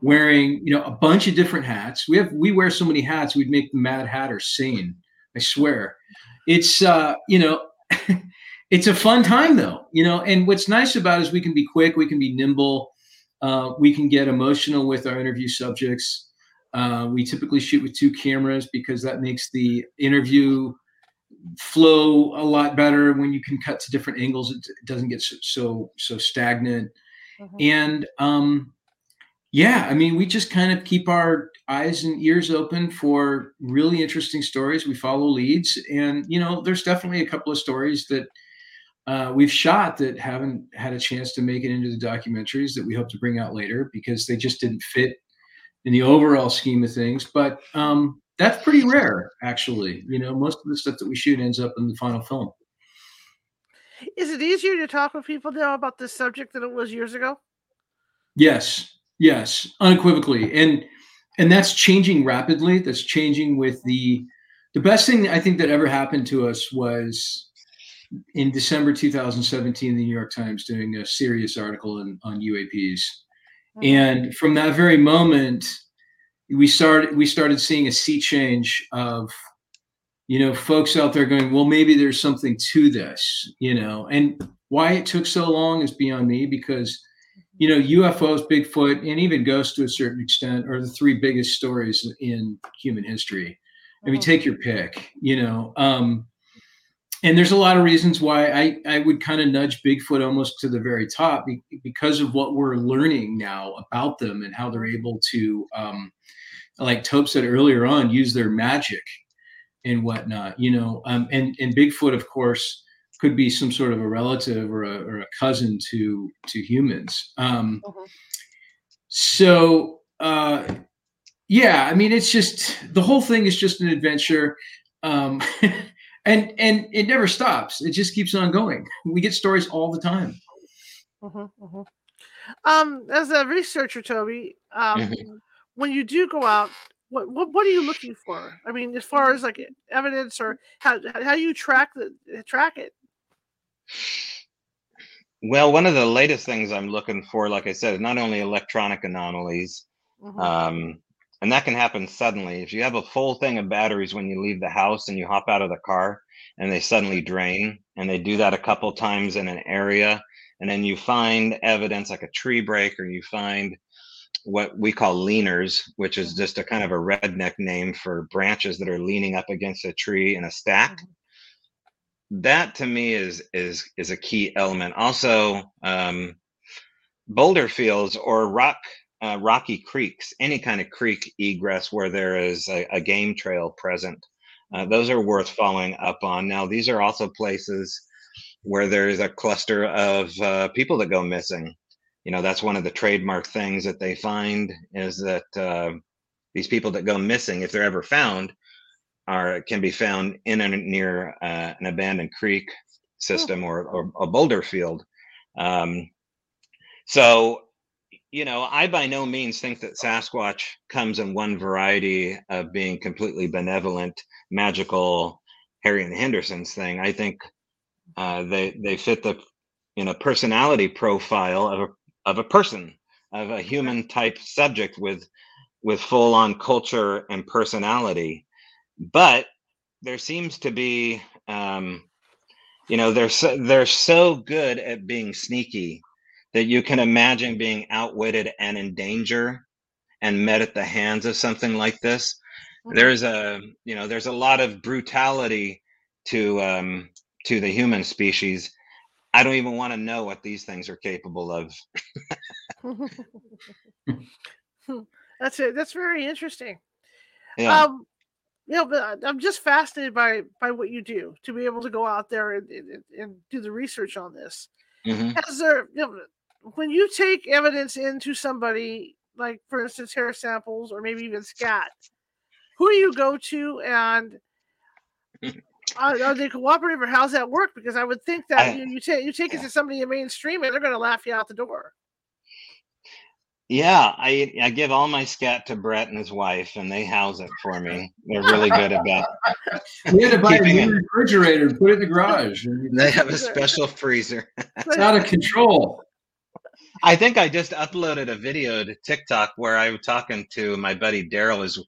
wearing you know a bunch of different hats. We have we wear so many hats, we'd make the Mad Hatter sane I swear. It's uh, you know, it's a fun time though, you know. And what's nice about it is we can be quick, we can be nimble, uh, we can get emotional with our interview subjects. Uh, we typically shoot with two cameras because that makes the interview flow a lot better when you can cut to different angles. It, doesn't get so so, so stagnant. Mm-hmm. And um, yeah, I mean, we just kind of keep our eyes and ears open for really interesting stories. We follow leads, and you know, there's definitely a couple of stories that uh, we've shot that haven't had a chance to make it into the documentaries that we hope to bring out later because they just didn't fit in the overall scheme of things. But um, that's pretty rare, actually. You know, most of the stuff that we shoot ends up in the final film.
Is it easier to talk with people now about this subject than it was years ago?
Yes, Yes, unequivocally, and and that's changing rapidly. That's changing with the the best thing I think that ever happened to us was in December 2017, the New York Times doing a serious article on, on UAPs, mm-hmm. and from that very moment, we started we started seeing a sea change of you know folks out there going well maybe there's something to this you know and why it took so long is beyond me because you know, UFOs, Bigfoot, and even ghosts to a certain extent are the three biggest stories in human history. I mean, mm-hmm. take your pick, you know. Um, and there's a lot of reasons why I, I would kind of nudge Bigfoot almost to the very top because of what we're learning now about them and how they're able to, um, like Tobe said earlier on, use their magic and whatnot, you know. Um, and, and Bigfoot, of course, could be some sort of a relative or a, or a cousin to to humans. Um, uh-huh. So uh, yeah, I mean, it's just the whole thing is just an adventure, um, and and it never stops. It just keeps on going. We get stories all the time.
Uh-huh, uh-huh. Um, as a researcher, Tobe, um, mm-hmm. When you do go out, what, what what are you looking for? I mean, as far as like evidence or how how you track the track it?
Well, one of the latest things I'm looking for, like I said, is not only electronic anomalies, mm-hmm. um, and that can happen suddenly. If you have a full thing of batteries when you leave the house and you hop out of the car and they suddenly drain, and they do that a couple times in an area, and then you find evidence like a tree break or you find what we call leaners, which is just a kind of a redneck name for branches that are leaning up against a tree in a stack. Mm-hmm that to me is is is a key element. Also, um, boulder fields or rock uh, rocky creeks, any kind of creek egress where there is a, a game trail present, uh, those are worth following up on. Now, these are also places where there's a cluster of uh, people that go missing. You know, that's one of the trademark things that they find is that uh, these people that go missing, if they're ever found, are can be found in and near uh, an abandoned creek system or, or a boulder field. Um, so, you know, I by no means think that Sasquatch comes in one variety of being completely benevolent, magical, Harry and the Hendersons thing. I think uh, they they fit the you know personality profile of a of a person of a human type subject with with full on culture and personality. But there seems to be um, you know they're so, they're so good at being sneaky that you can imagine being outwitted and in danger and met at the hands of something like this. Mm-hmm. there's a you know there's a lot of brutality to um, to the human species I don't even want to know what these things are capable of.
that's it. That's very interesting.
Yeah.
Um, you know, but I'm just fascinated by by what you do to be able to go out there and, and, and do the research on this.
Mhm.
Has there, you know, when you take evidence into somebody, like for instance, hair samples or maybe even scat, who do you go to and are, are they cooperative or how's that work? Because I would think that
I-
you, you take you take it to somebody in mainstream and they're going to laugh you out the door.
Yeah, I I give all my scat to Brett and his wife, and they house it for me. They're really good about.
We had to buy a new refrigerator and put it in the garage.
They have a special freezer.
It's out of control.
I think I just uploaded a video to TikTok where I was talking to my buddy Darrell, is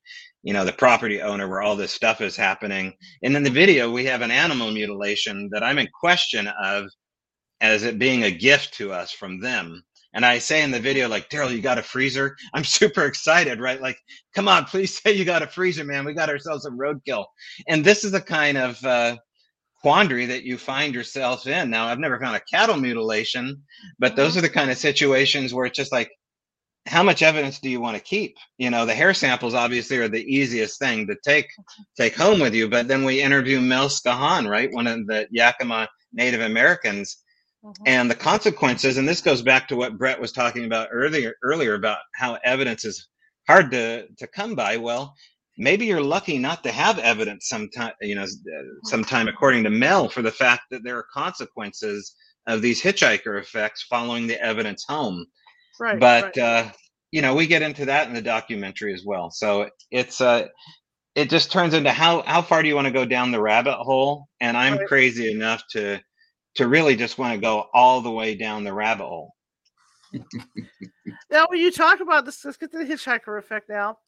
you know the property owner where all this stuff is happening. And in the video, we have an animal mutilation that I'm in question of as it being a gift to us from them. And I say in the video, like, Darrell, you got a freezer? I'm super excited, right? Like, come on, please say you got a freezer, man. We got ourselves some roadkill. And this is the kind of uh, quandary that you find yourself in. Now, I've never found a cattle mutilation, but those are the kind of situations where it's just like, how much evidence do you want to keep? You know, the hair samples obviously are the easiest thing to take take home with you. But then we interview Mel Skahan, right, one of the Yakima Native Americans, mm-hmm. and the consequences and this goes back to what brett was talking about earlier earlier about how evidence is hard to to come by well maybe you're lucky not to have evidence sometime you know mm-hmm. sometime according to mel for the fact that there are consequences of these hitchhiker effects following the evidence home
Right.
but
right.
uh you know we get into that in the documentary as well so it's uh it just turns into how how far do you want to go down the rabbit hole and i'm
Right.
crazy enough to to really just want to go all the way down the rabbit hole
Now, when you talk about this, let's get to the hitchhiker effect now.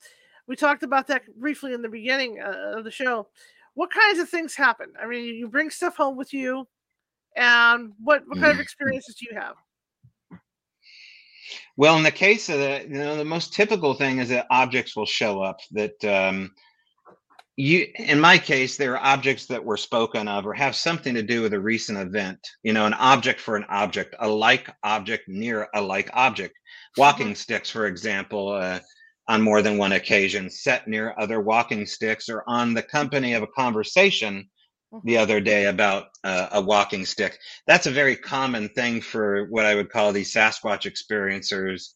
We talked about that briefly in the beginning uh, of the show. What kinds of things happen? I mean, you bring stuff home with you, and what what kind of experiences do you have?
Well in the case of the you know the most typical thing is that objects will show up that um you in my case there are objects that were spoken of or have something to do with a recent event you know an object for an object a like object near a like object. Walking sticks for example uh, on more than one occasion set near other walking sticks or on the company of a conversation the other day about uh, a walking stick. That's a very common thing for what i would call these sasquatch experiencers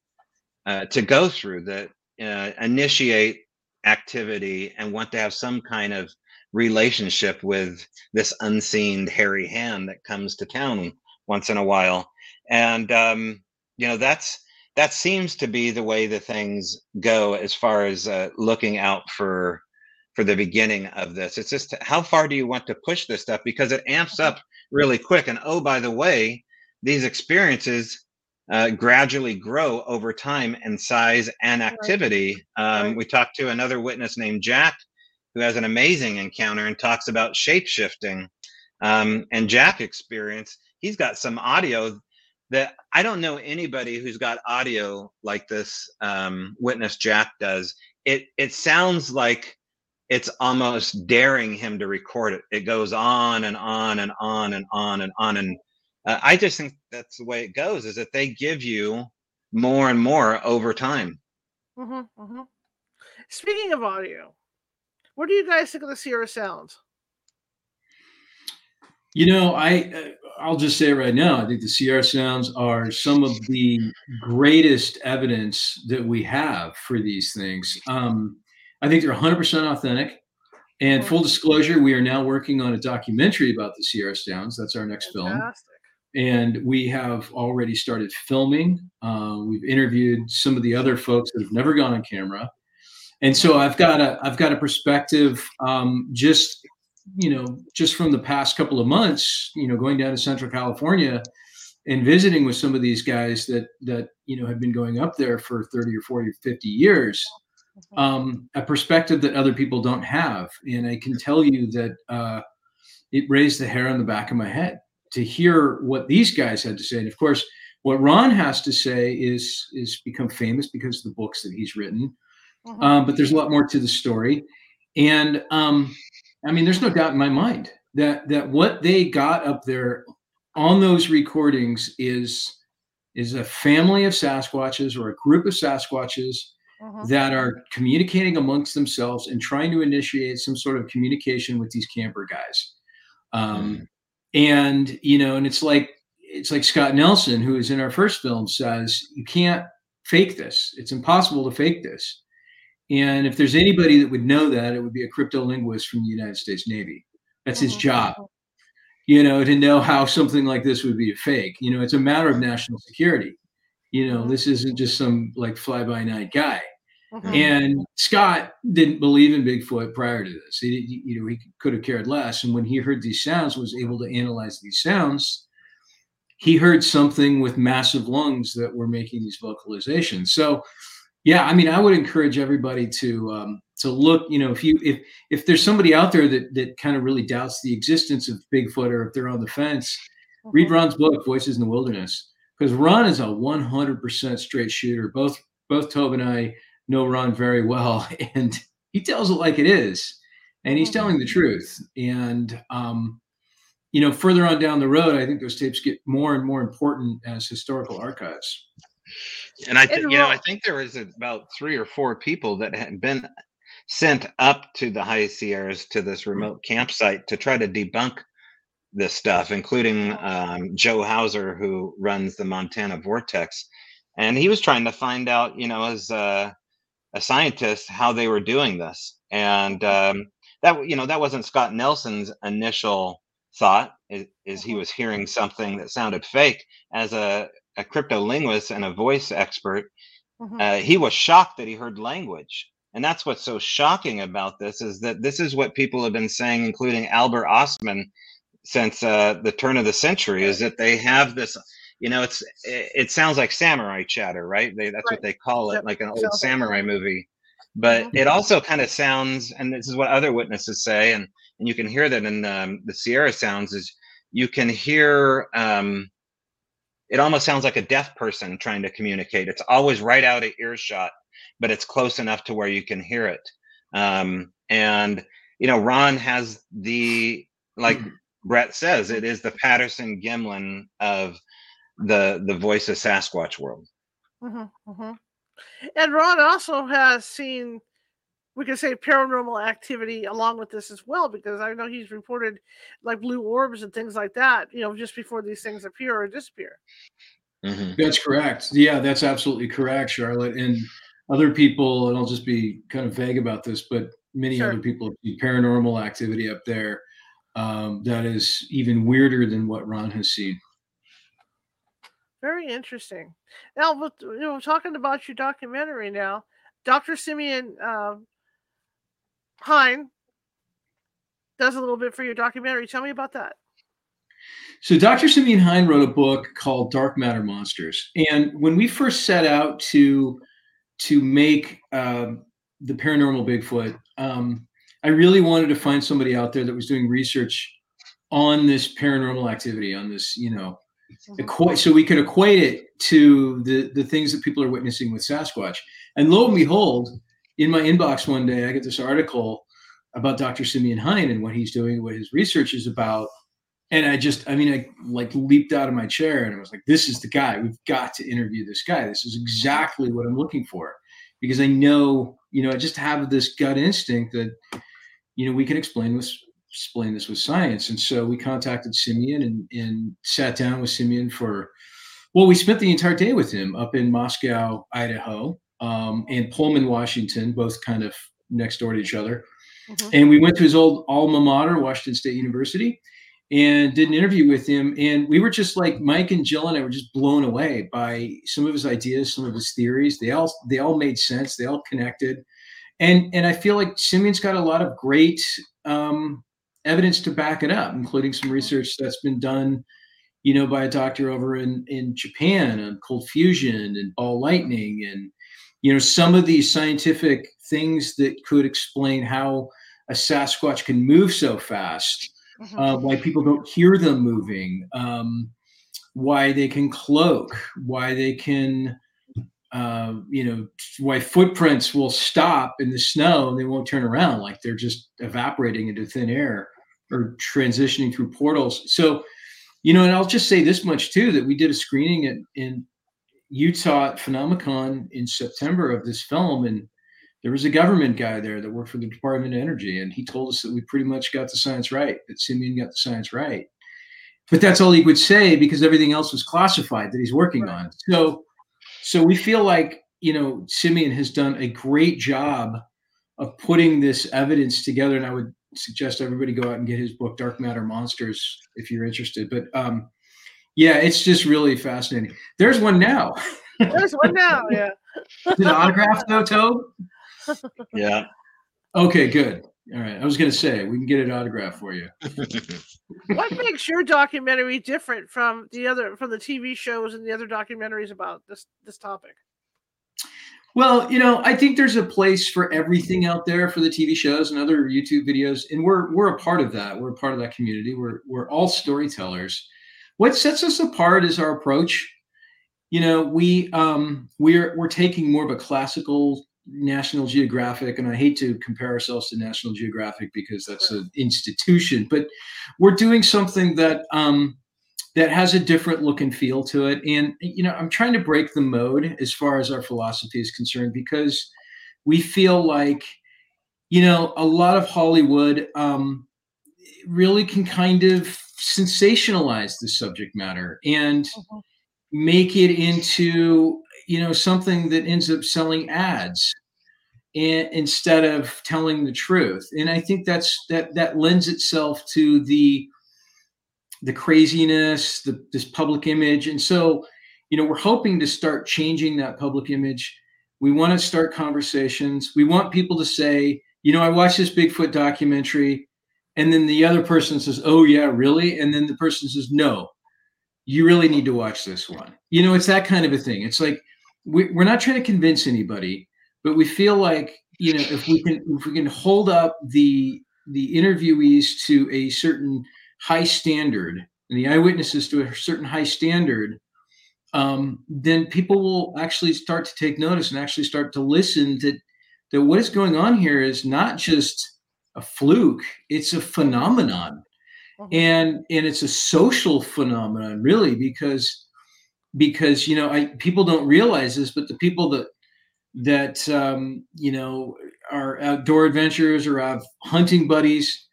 uh, to go through that uh, initiate activity and want to have some kind of relationship with this unseen hairy hand that comes to town once in a while. And um, you know that's that seems to be the way the things go as far as uh, looking out for for the beginning of this it's just how far do you want to push this stuff because it amps up really quick and oh by the way these experiences uh, gradually grow over time in size and activity. Um,
Right.
We talked to another witness named Jack, who has an amazing encounter and talks about shape shifting. Um, and Jack experience, he's got some audio that I don't know anybody who's got audio like this. Um, witness Jack does. It it sounds like it's almost daring him to record it. It goes on and on and on and on and on and uh, I just think that's the way it goes. Is that they give you more and more over time.
hmm hmm Speaking of audio, what do you guys think of the Sierra Sounds?
You know, I uh, I'll just say right now, I think the Sierra Sounds are some of the greatest evidence that we have for these things. Um, I think they're 100% authentic. And full disclosure, we are now working on a documentary about the Sierra Sounds. That's our next film. And we have already started filming. Uh, we've interviewed some of the other folks that have never gone on camera, and so I've got a I've got a perspective um, just you know just from the past couple of months, you know, going down to Central California and visiting with some of these guys that that you know have been going up there for 30 or 40 or 50 years um, a perspective that other people don't have and i can tell you that uh, it raised the hair on the back of my head to hear what these guys had to say. And of course, what Ron has to say is is become famous because of the books that he's written.
Mhm.
Um, but there's a lot more to the story, and um, I mean, there's no doubt in my mind that that what they got up there on those recordings is is a family of Sasquatches or a group of Sasquatches mm-hmm. that are communicating amongst themselves and trying to initiate some sort of communication with these camper guys. Um, mm. And you know, and it's like it's like Scott Nelson, who is in our first film, says you can't fake this. It's impossible to fake this. And if there's anybody that would know that, it would be a crypto linguist from the United States Navy. That's his mm-hmm. job you know, to know how something like this would be a fake. You know, it's a matter of national security. You know, mm-hmm. this isn't just some like fly by night guy. Mm-hmm. And Scott didn't believe in Bigfoot prior to this. He, you know, he could have cared less. And when he heard these sounds, was able to analyze these sounds. He heard something with massive lungs that were making these vocalizations. So, yeah, I mean, I would encourage everybody to um, to look. You know, if you if if there's somebody out there that that kind of really doubts the existence of Bigfoot, or if they're on the fence, mm-hmm. read Ron's book, Voices in the Wilderness, because Ron is a 100% straight shooter. Both both Tobe and I know Ron very well, and he tells it like it is, and he's telling the truth. And um, you know, further on down the road, I think those tapes get more and more important as historical archives.
And I think, you know, I think there was about three or four people that had been sent up to the high Sierras to this remote campsite to try to debunk this stuff, including um, Joe Hauser, who runs the Montana Vortex. And he was trying to find out, you know, as a, a scientist, how they were doing this. And um, that, you know, that wasn't Scott Nelson's initial thought, is, is he mm-hmm. was hearing something that sounded fake. As a a crypto linguist and a voice expert, mm-hmm. uh, he was shocked that he heard language. And that's what's so shocking about this is that this is what people have been saying, including Albert Ostman, since uh, the turn of the century, is that they have this. You know, it's it, it sounds like samurai chatter, right? They, that's right. what they call it, like an old samurai movie. But mm-hmm. it also kind of sounds, and this is what other witnesses say, and and you can hear that in um, the Sierra sounds is you can hear um, it almost sounds like a deaf person trying to communicate. It's always right out of earshot, but it's close enough to where you can hear it. Um, and you know, Ron has the like mm-hmm. Brett says, it is the Patterson Gimlin of the the voice of Sasquatch world.
Mm-hmm, mm-hmm. And Ron also has seen we can say paranormal activity along with this as well because I know he's reported like blue orbs and things like that, you know, just before these things appear or disappear.
Mm-hmm. That's correct. Yeah, that's absolutely correct, Charlotte. And other people, and I'll just be kind of vague about this, but many sure. other people see paranormal activity up there um, that is even weirder than what Ron has seen.
Very interesting. Now, you know, talking about your documentary now, Dr. Simeon uh, Hein does a little bit for your documentary. Tell me about that.
So, Dr. Simeon Hein wrote a book called Dark Matter Monsters, and when we first set out to to make um, the paranormal Bigfoot, um, I really wanted to find somebody out there that was doing research on this paranormal activity, on this, you know, mm-hmm. so we could equate it to the the things that people are witnessing with Sasquatch. And lo and behold, in my inbox one day, I get this article about Dr. Simeon Hein and what he's doing, what his research is about. And I just, I mean, I like leaped out of my chair and I was like, this is the guy. We've got to interview this guy. This is exactly what I'm looking for because I know, you know, I just have this gut instinct that, you know, we can explain this, explain this with science. And so we contacted Simeon and, and sat down with Simeon for, well, we spent the entire day with him up in Moscow, Idaho um, and Pullman, Washington, both kind of next door to each other. Mm-hmm. And we went to his old alma mater, Washington State University, and did an interview with him. And we were just like Mike and Jill and I were just blown away by some of his ideas, some of his theories. They all they all made sense. They all connected. And and I feel like Simeon's got a lot of great um, evidence to back it up, including some research that's been done you know, by a doctor over in, in Japan on cold fusion and ball lightning and you know some of these scientific things that could explain how a sasquatch can move so fast mm-hmm. uh, why people don't hear them moving um, why they can cloak why they can uh, you know why footprints will stop in the snow and they won't turn around like they're just evaporating into thin air or transitioning through portals so you know, and I'll just say this much too: that we did a screening in, in Utah at Phenomicon in September of this film, and there was a government guy there that worked for the Department of Energy, and he told us that we pretty much got the science right, that Simeon got the science right. But that's all he would say because everything else was classified that he's working right. on. So, so we feel like you know Simeon has done a great job of putting this evidence together, and I would suggest everybody go out and get his book Dark Matter Monsters if you're interested. But um, yeah, it's just really fascinating. There's one now.
There's one now. Yeah.
Is it autographed though, Tobe?
Yeah.
Okay, good. All right. I was going to say we can get an autograph for you.
what makes your documentary different from the other from the TV shows and the other documentaries about this this topic?
Well, you know, I think there's a place for everything out there for the TV shows and other YouTube videos, and we're we're a part of that. We're a part of that community. We're we're all storytellers. What sets us apart is our approach. You know, we um, we're we're taking more of a classical National Geographic, and I hate to compare ourselves to National Geographic because that's an institution, but we're doing something that um, that has a different look and feel to it. And you know, I'm trying to break the mode as far as our philosophy is concerned because we feel like you know a lot of Hollywood um, really can kind of sensationalize the subject matter and mm-hmm. make it into you know something that ends up selling ads and, instead of telling the truth. And i think that's that that lends itself to the the craziness the this public image. And so you know we're hoping to start changing that public image. We want to start conversations. We want people to say you know i watched this bigfoot documentary and then the other person says oh yeah really? And then the person says no you really need to watch this one. You know it's that kind of a thing. It's like we, we're not trying to convince anybody, but we feel like you know if we can if we can hold up the the interviewees to a certain high standard and the eyewitnesses to a certain high standard, um, then people will actually start to take notice and actually start to listen that that what is going on here is not just a fluke; it's a phenomenon, mm-hmm. and and it's a social phenomenon, really, because because you know I people don't realize this, but the people that that um, you know are outdoor adventurers or have hunting buddies,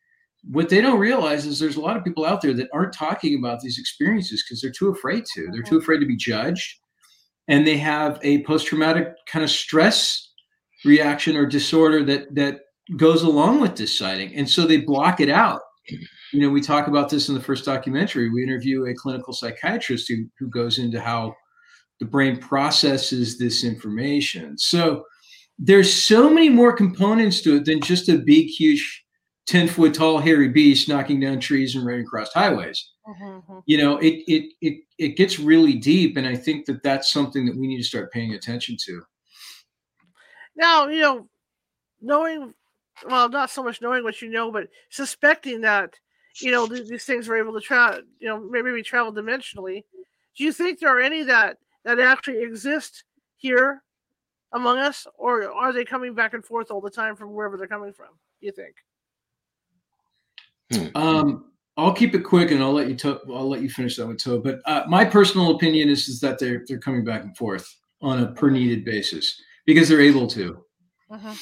what they don't realize is there's a lot of people out there that aren't talking about these experiences because they're too afraid to. They're too mm-hmm. afraid to be judged, and they have a post-traumatic kind of stress reaction or disorder that that goes along with this sighting, and so they block it out you know, we talk about this in the first documentary. We interview a clinical psychiatrist who, who goes into how the brain processes this information. So there's so many more components to it than just a big, huge, 10 foot tall, hairy beast knocking down trees and running across highways. Mm-hmm. You know, it, it, it, it gets really deep. And I think that that's something that we need to start paying attention to.
Now, you know, knowing, well, not so much knowing what you know, but suspecting that you know th- these things are able to travel you know maybe we travel dimensionally do you think there are any that that actually exist here among us or are they coming back and forth all the time from wherever they're coming from you think
hmm. um I'll keep it quick, and I'll let you. To- I'll let you finish that with too. But uh, my personal opinion is is that they're they're coming back and forth on a per needed basis because they're able to. Uh-huh.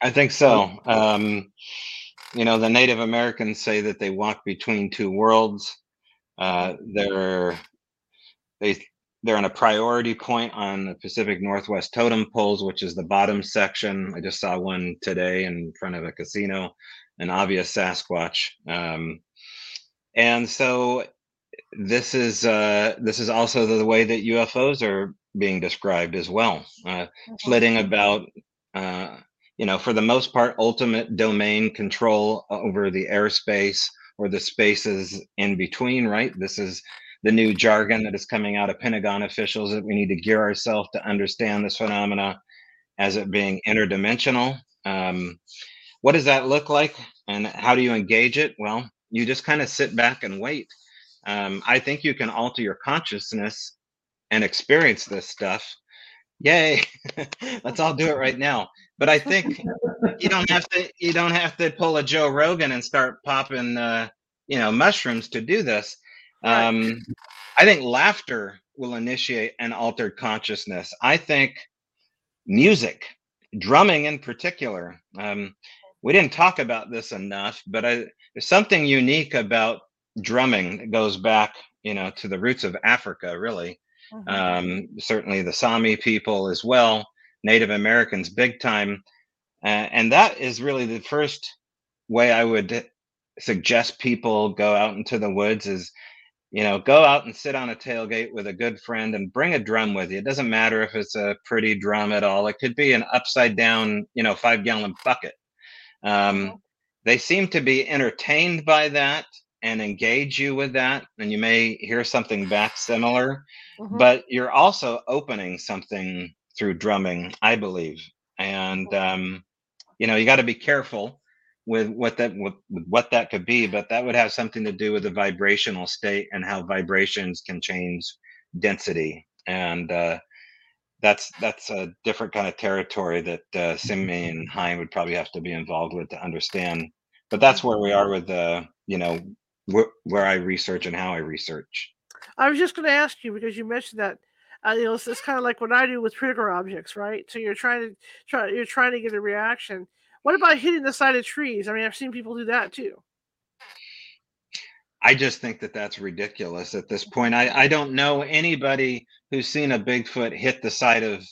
I think so. Um, you know the native americans say that they walk between two worlds uh, they're they they're on a priority point on the pacific northwest totem poles which is the bottom section. I just saw one today in front of a casino an obvious sasquatch. Um, and so this is uh, this is also the way that ufos are being described as well uh, flitting about uh, you know, for the most part, ultimate domain control over the airspace or the spaces in between, right? This is the new jargon that is coming out of Pentagon officials that we need to gear ourselves to understand this phenomena as it being interdimensional. Um, what does that look like and how do you engage it? Well, you just kind of sit back and wait. Um, I think you can alter your consciousness and experience this stuff. Yay! Let's all do it right now. But I think you don't have to you don't have to pull a Joe Rogan and start popping uh, you know mushrooms to do this. Um, I think laughter will initiate an altered consciousness. I think music, drumming in particular. Um, we didn't talk about this enough, but I, there's something unique about drumming that goes back, you know, to the roots of Africa, really.
Mhm.
Um, certainly the Sami people as well, Native Americans, big time. Uh, and that is really the first way I would suggest people go out into the woods is you know go out and sit on a tailgate with a good friend and bring a drum with you. It doesn't matter if it's a pretty drum at all. It could be an upside down you know five gallon bucket. Um, they seem to be entertained by that and engage you with that and you may hear something back similar
Mhm.
but you're also opening something through drumming i believe. And um, you know you got to be careful with what that with, with what that could be but that would have something to do with the vibrational state and how vibrations can change density and uh, that's that's a different kind of territory that uh, Simeon Hein would probably have to be involved with to understand. But that's where we are with the you know wh- where I research and how I research.
I was just going to ask you because you mentioned that. Uh, you know, it's, it's kind of like what I do with trigger objects, right? So you're trying to try, you're trying to get a reaction. What about hitting the side of trees? I mean, I've seen people do that too.
I just think that that's ridiculous at this point. I, I don't know anybody who's seen a Bigfoot hit the side of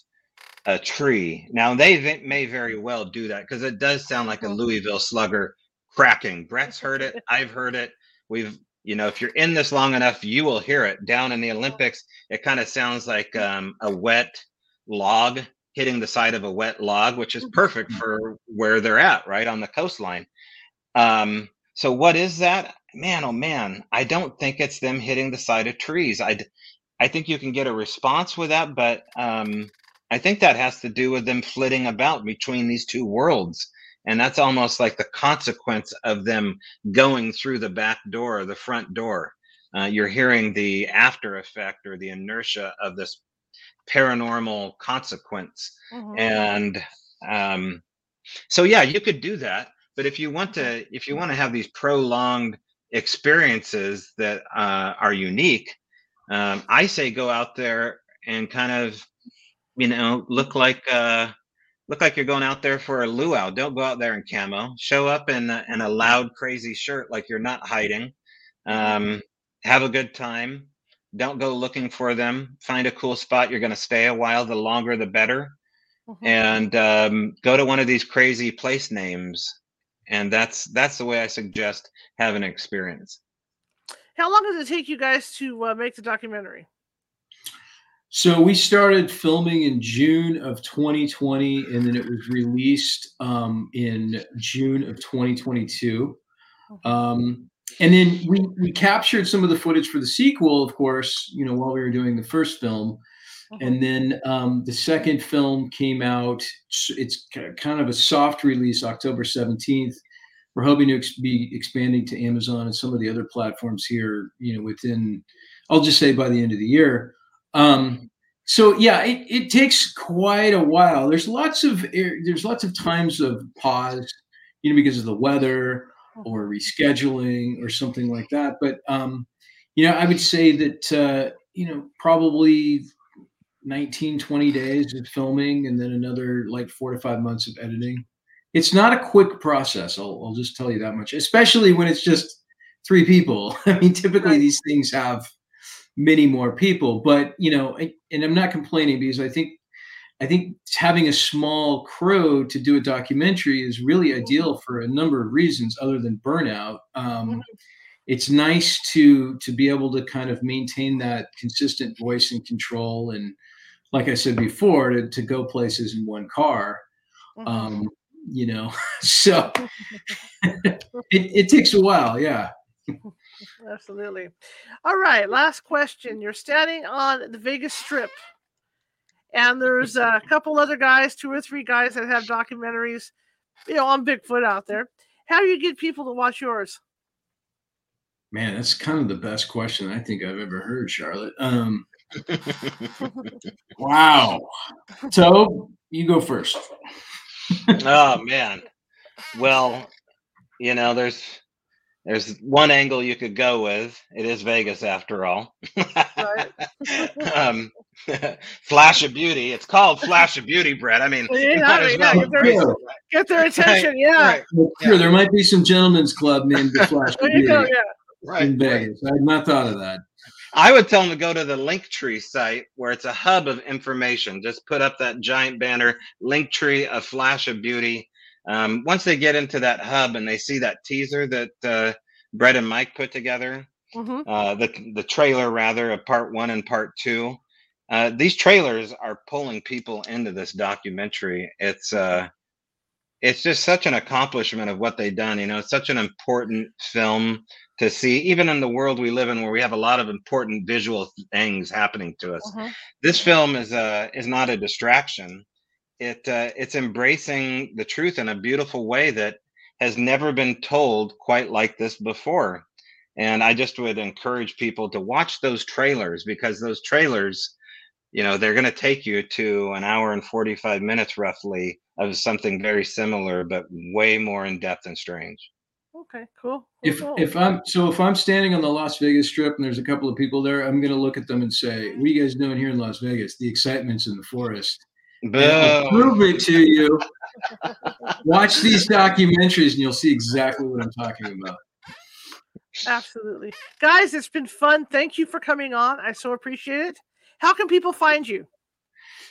a tree. Now they may very well do that because it does sound like a Louisville slugger cracking. Brett's heard it. I've heard it. We've you know if you're in this long enough, you will hear it. Down in the Olympics, it kind of sounds like um, a wet log hitting the side of a wet log, which is perfect for where they're at, right on the coastline. Um, so what is that? Man, oh man, I don't think it's them hitting the side of trees. I, I think you can get a response with that, but um, I think that has to do with them flitting about between these two worlds. And that's almost like the consequence of them going through the back door or the front door. Uh, you're hearing the after effect or the inertia of this paranormal consequence.
Mhm.
And um, so, yeah, you could do that. But if you want to, if you want to have these prolonged experiences that uh, are unique, um, I say go out there and kind of, you know, look like uh, look like you're going out there for a luau. Don't go out there in camo. Show up in a, in a loud, crazy shirt like you're not hiding. Um, have a good time. Don't go looking for them. Find a cool spot. You're going to stay a while. The longer, the better.
Mhm.
And um, go to one of these crazy place names. And that's that's the way I suggest have an experience.
How long does it take you guys to uh, make the documentary?
So we started filming in June of 2020, and then it was released um, in June of 2022. Um, and then we we captured some of the footage for the sequel, of course, you know, while we were doing the first film. And then um, the second film came out. It's kind of a soft release, October 17th. We're hoping to ex- be expanding to Amazon and some of the other platforms here, you know, within, I'll just say by the end of the year. Um, so yeah, it, it takes quite a while. There's lots of there's lots of times of pause, you know, because of the weather or rescheduling or something like that. But um, you know, I would say that uh, you know probably 19, 20 days of filming and then another like four to five months of editing. It's not a quick process. I'll, I'll just tell you that much, especially when it's just three people. I mean, typically these things have many more people, but you know, and I'm not complaining because I think I think having a small crew to do a documentary is really ideal for a number of reasons other than burnout. Um, it's nice to to be able to kind of maintain that consistent voice and control and like i said before to, to go places in one car
Mhm.
um you know so it, it takes a while yeah
Absolutely. All right, last question. You're standing on the Vegas Strip, and there's a couple other guys, two or three guys that have documentaries, you know, on Bigfoot out there. How do you get people to watch yours?
man that's kind of the best question i think i've ever heard charlotte um wow so you go first
oh man. Well, you know, there's there's one angle you could go with. It is Vegas after all. um, Flash of Beauty. It's called Flash of Beauty, Brett. I mean,
Yeah,
you might as
yeah, get their-
embrace it, right?
Get their attention. Yeah.
Right,
Well, Sure, there might be some gentlemen's club named the Flash
of you go.
Beauty
Yeah.
right,
in
right.
Vegas. I had not thought of that.
I would tell them to go to the Linktree site where it's a hub of information. Just put up that giant banner, Linktree, a flash of beauty. Um, once they get into that hub and they see that teaser that uh, Brett and Mike put together,
hmm
uh, the the trailer rather of part one and part two. Uh, these trailers are pulling people into this documentary. It's uh, it's just such an accomplishment of what they've done. You know, it's such an important film to see, even in the world we live in, where we have a lot of important visual things happening to us.
hmm
This film is uh, is not a distraction. It uh, it's embracing the truth in a beautiful way that has never been told quite like this before. And I just would encourage people to watch those trailers because those trailers, you know, they're going to take you to an hour and 45 minutes roughly of something very similar, but way more in depth and strange.
Okay. Cool. cool,
If
cool.
if I'm so if I'm standing on the Las Vegas Strip and there's a couple of people there, I'm going to look at them and say, "What are you guys doing here in Las Vegas? The excitement's in the forest." And prove it to you. Watch these documentaries, and you'll see exactly what I'm talking about.
Absolutely. Guys, it's been fun. Thank you for coming on. I so appreciate it. How can people find you?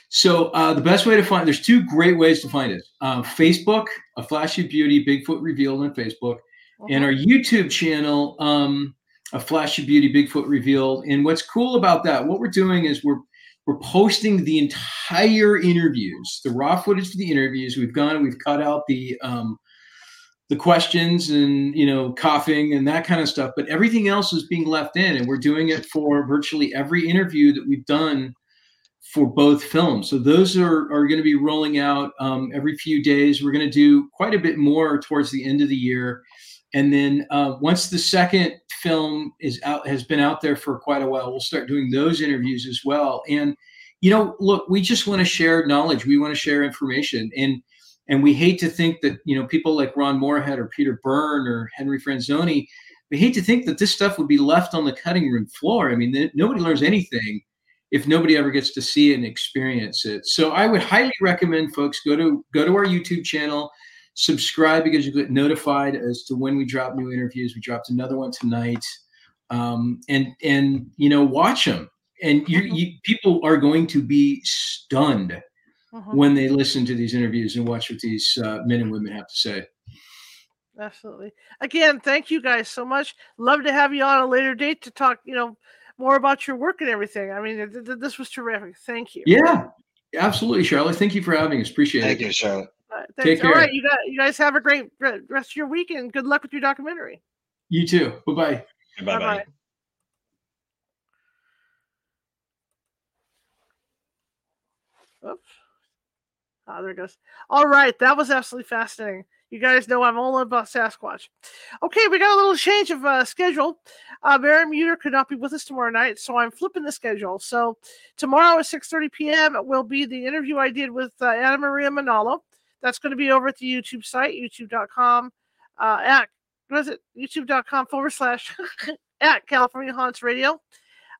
So uh, the best way to find there's two great ways to find us. Um, Facebook, a Flash of Beauty, Bigfoot Revealed on Facebook, and our YouTube channel, um, a Flash of Beauty, Bigfoot Revealed. And what's cool about that, what we're doing is we're we're posting the entire interviews, the raw footage for the interviews. We've gone we've cut out the um, the questions and you know coughing and that kind of stuff, but everything else is being left in, and we're doing it for virtually every interview that we've done for both films. So those are, are going to be rolling out um, every few days. We're going to do quite a bit more towards the end of the year. And then uh, once the second film is out, has been out there for quite a while, we'll start doing those interviews as well. And you know, look, we just want to share knowledge. We want to share information, and and we hate to think that you know people like Ron Morehead or Peter Byrne or Henry Franzoni. We hate to think that this stuff would be left on the cutting room floor. I mean, th- nobody learns anything if nobody ever gets to see it and experience it. So I would highly recommend folks go to go to our YouTube channel, subscribe because you get notified as to when we drop new interviews. We dropped another one tonight, um, and and you know watch them. And you, you people are going to be stunned
Mhm.
when they listen to these interviews and watch what these uh, men and women have to say.
Absolutely. Again, thank you guys so much. Love to have you on a later date to talk, you know, more about your work and everything. I mean, th- th- this was terrific. Thank you.
Yeah, absolutely, Charlotte. Thank you for having us. Appreciate
Thank
it.
Thank you, Charlotte.
All right,
Take
thanks. All
care.
right, you got you guys have a great rest of your weekend. good luck with your documentary.
You too. Bye bye.
Bye
Bye-bye.
bye.
Oops. Ah, there it goes. All right, that was absolutely fascinating. You guys know I'm all about Sasquatch. Okay, we got a little change of uh, schedule. Uh, Mary Muter could not be with us tomorrow night, so I'm flipping the schedule. So tomorrow at 6:30 p.m. will be the interview I did with uh, Anna Maria Manalo. That's going to be over at the YouTube site, youtube.com. Uh, at what is it? YouTube.com forward slash at California Haunts Radio.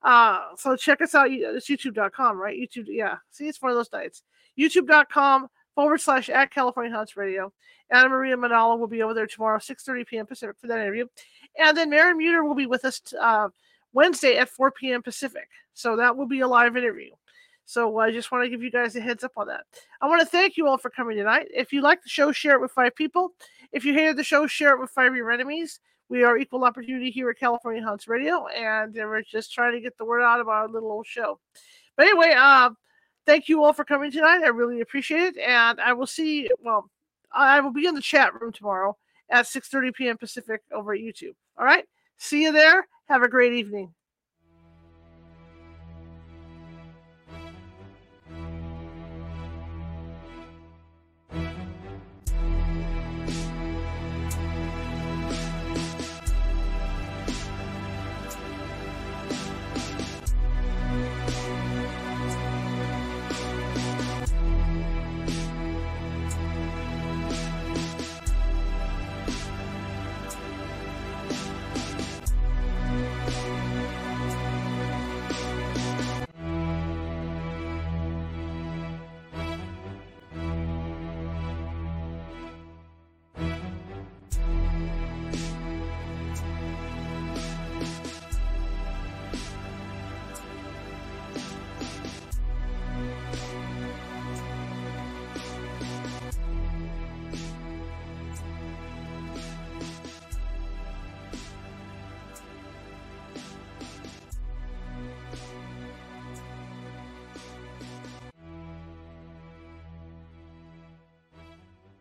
Uh, so check us out. It's youtube.com, right? YouTube, yeah. See, it's one of those nights. YouTube.com forward slash at California Haunts Radio. Anna Maria Manalo will be over there tomorrow, 6:30 p.m. Pacific for that interview. And then Mary Muter will be with us t- uh, Wednesday at 4 p.m. Pacific. So that will be a live interview. So I just want to give you guys a heads up on that. I want to thank you all for coming tonight. If you like the show, share it with five people. If you hated the show, share it with five of your enemies. We are equal opportunity here at California Haunts Radio, and we're just trying to get the word out about our little old show. But anyway, uh, thank you all for coming tonight. I really appreciate it, and I will see. Well, I will be in the chat room tomorrow at 6:30 p.m. Pacific over at YouTube. All right, see you there. Have a great evening.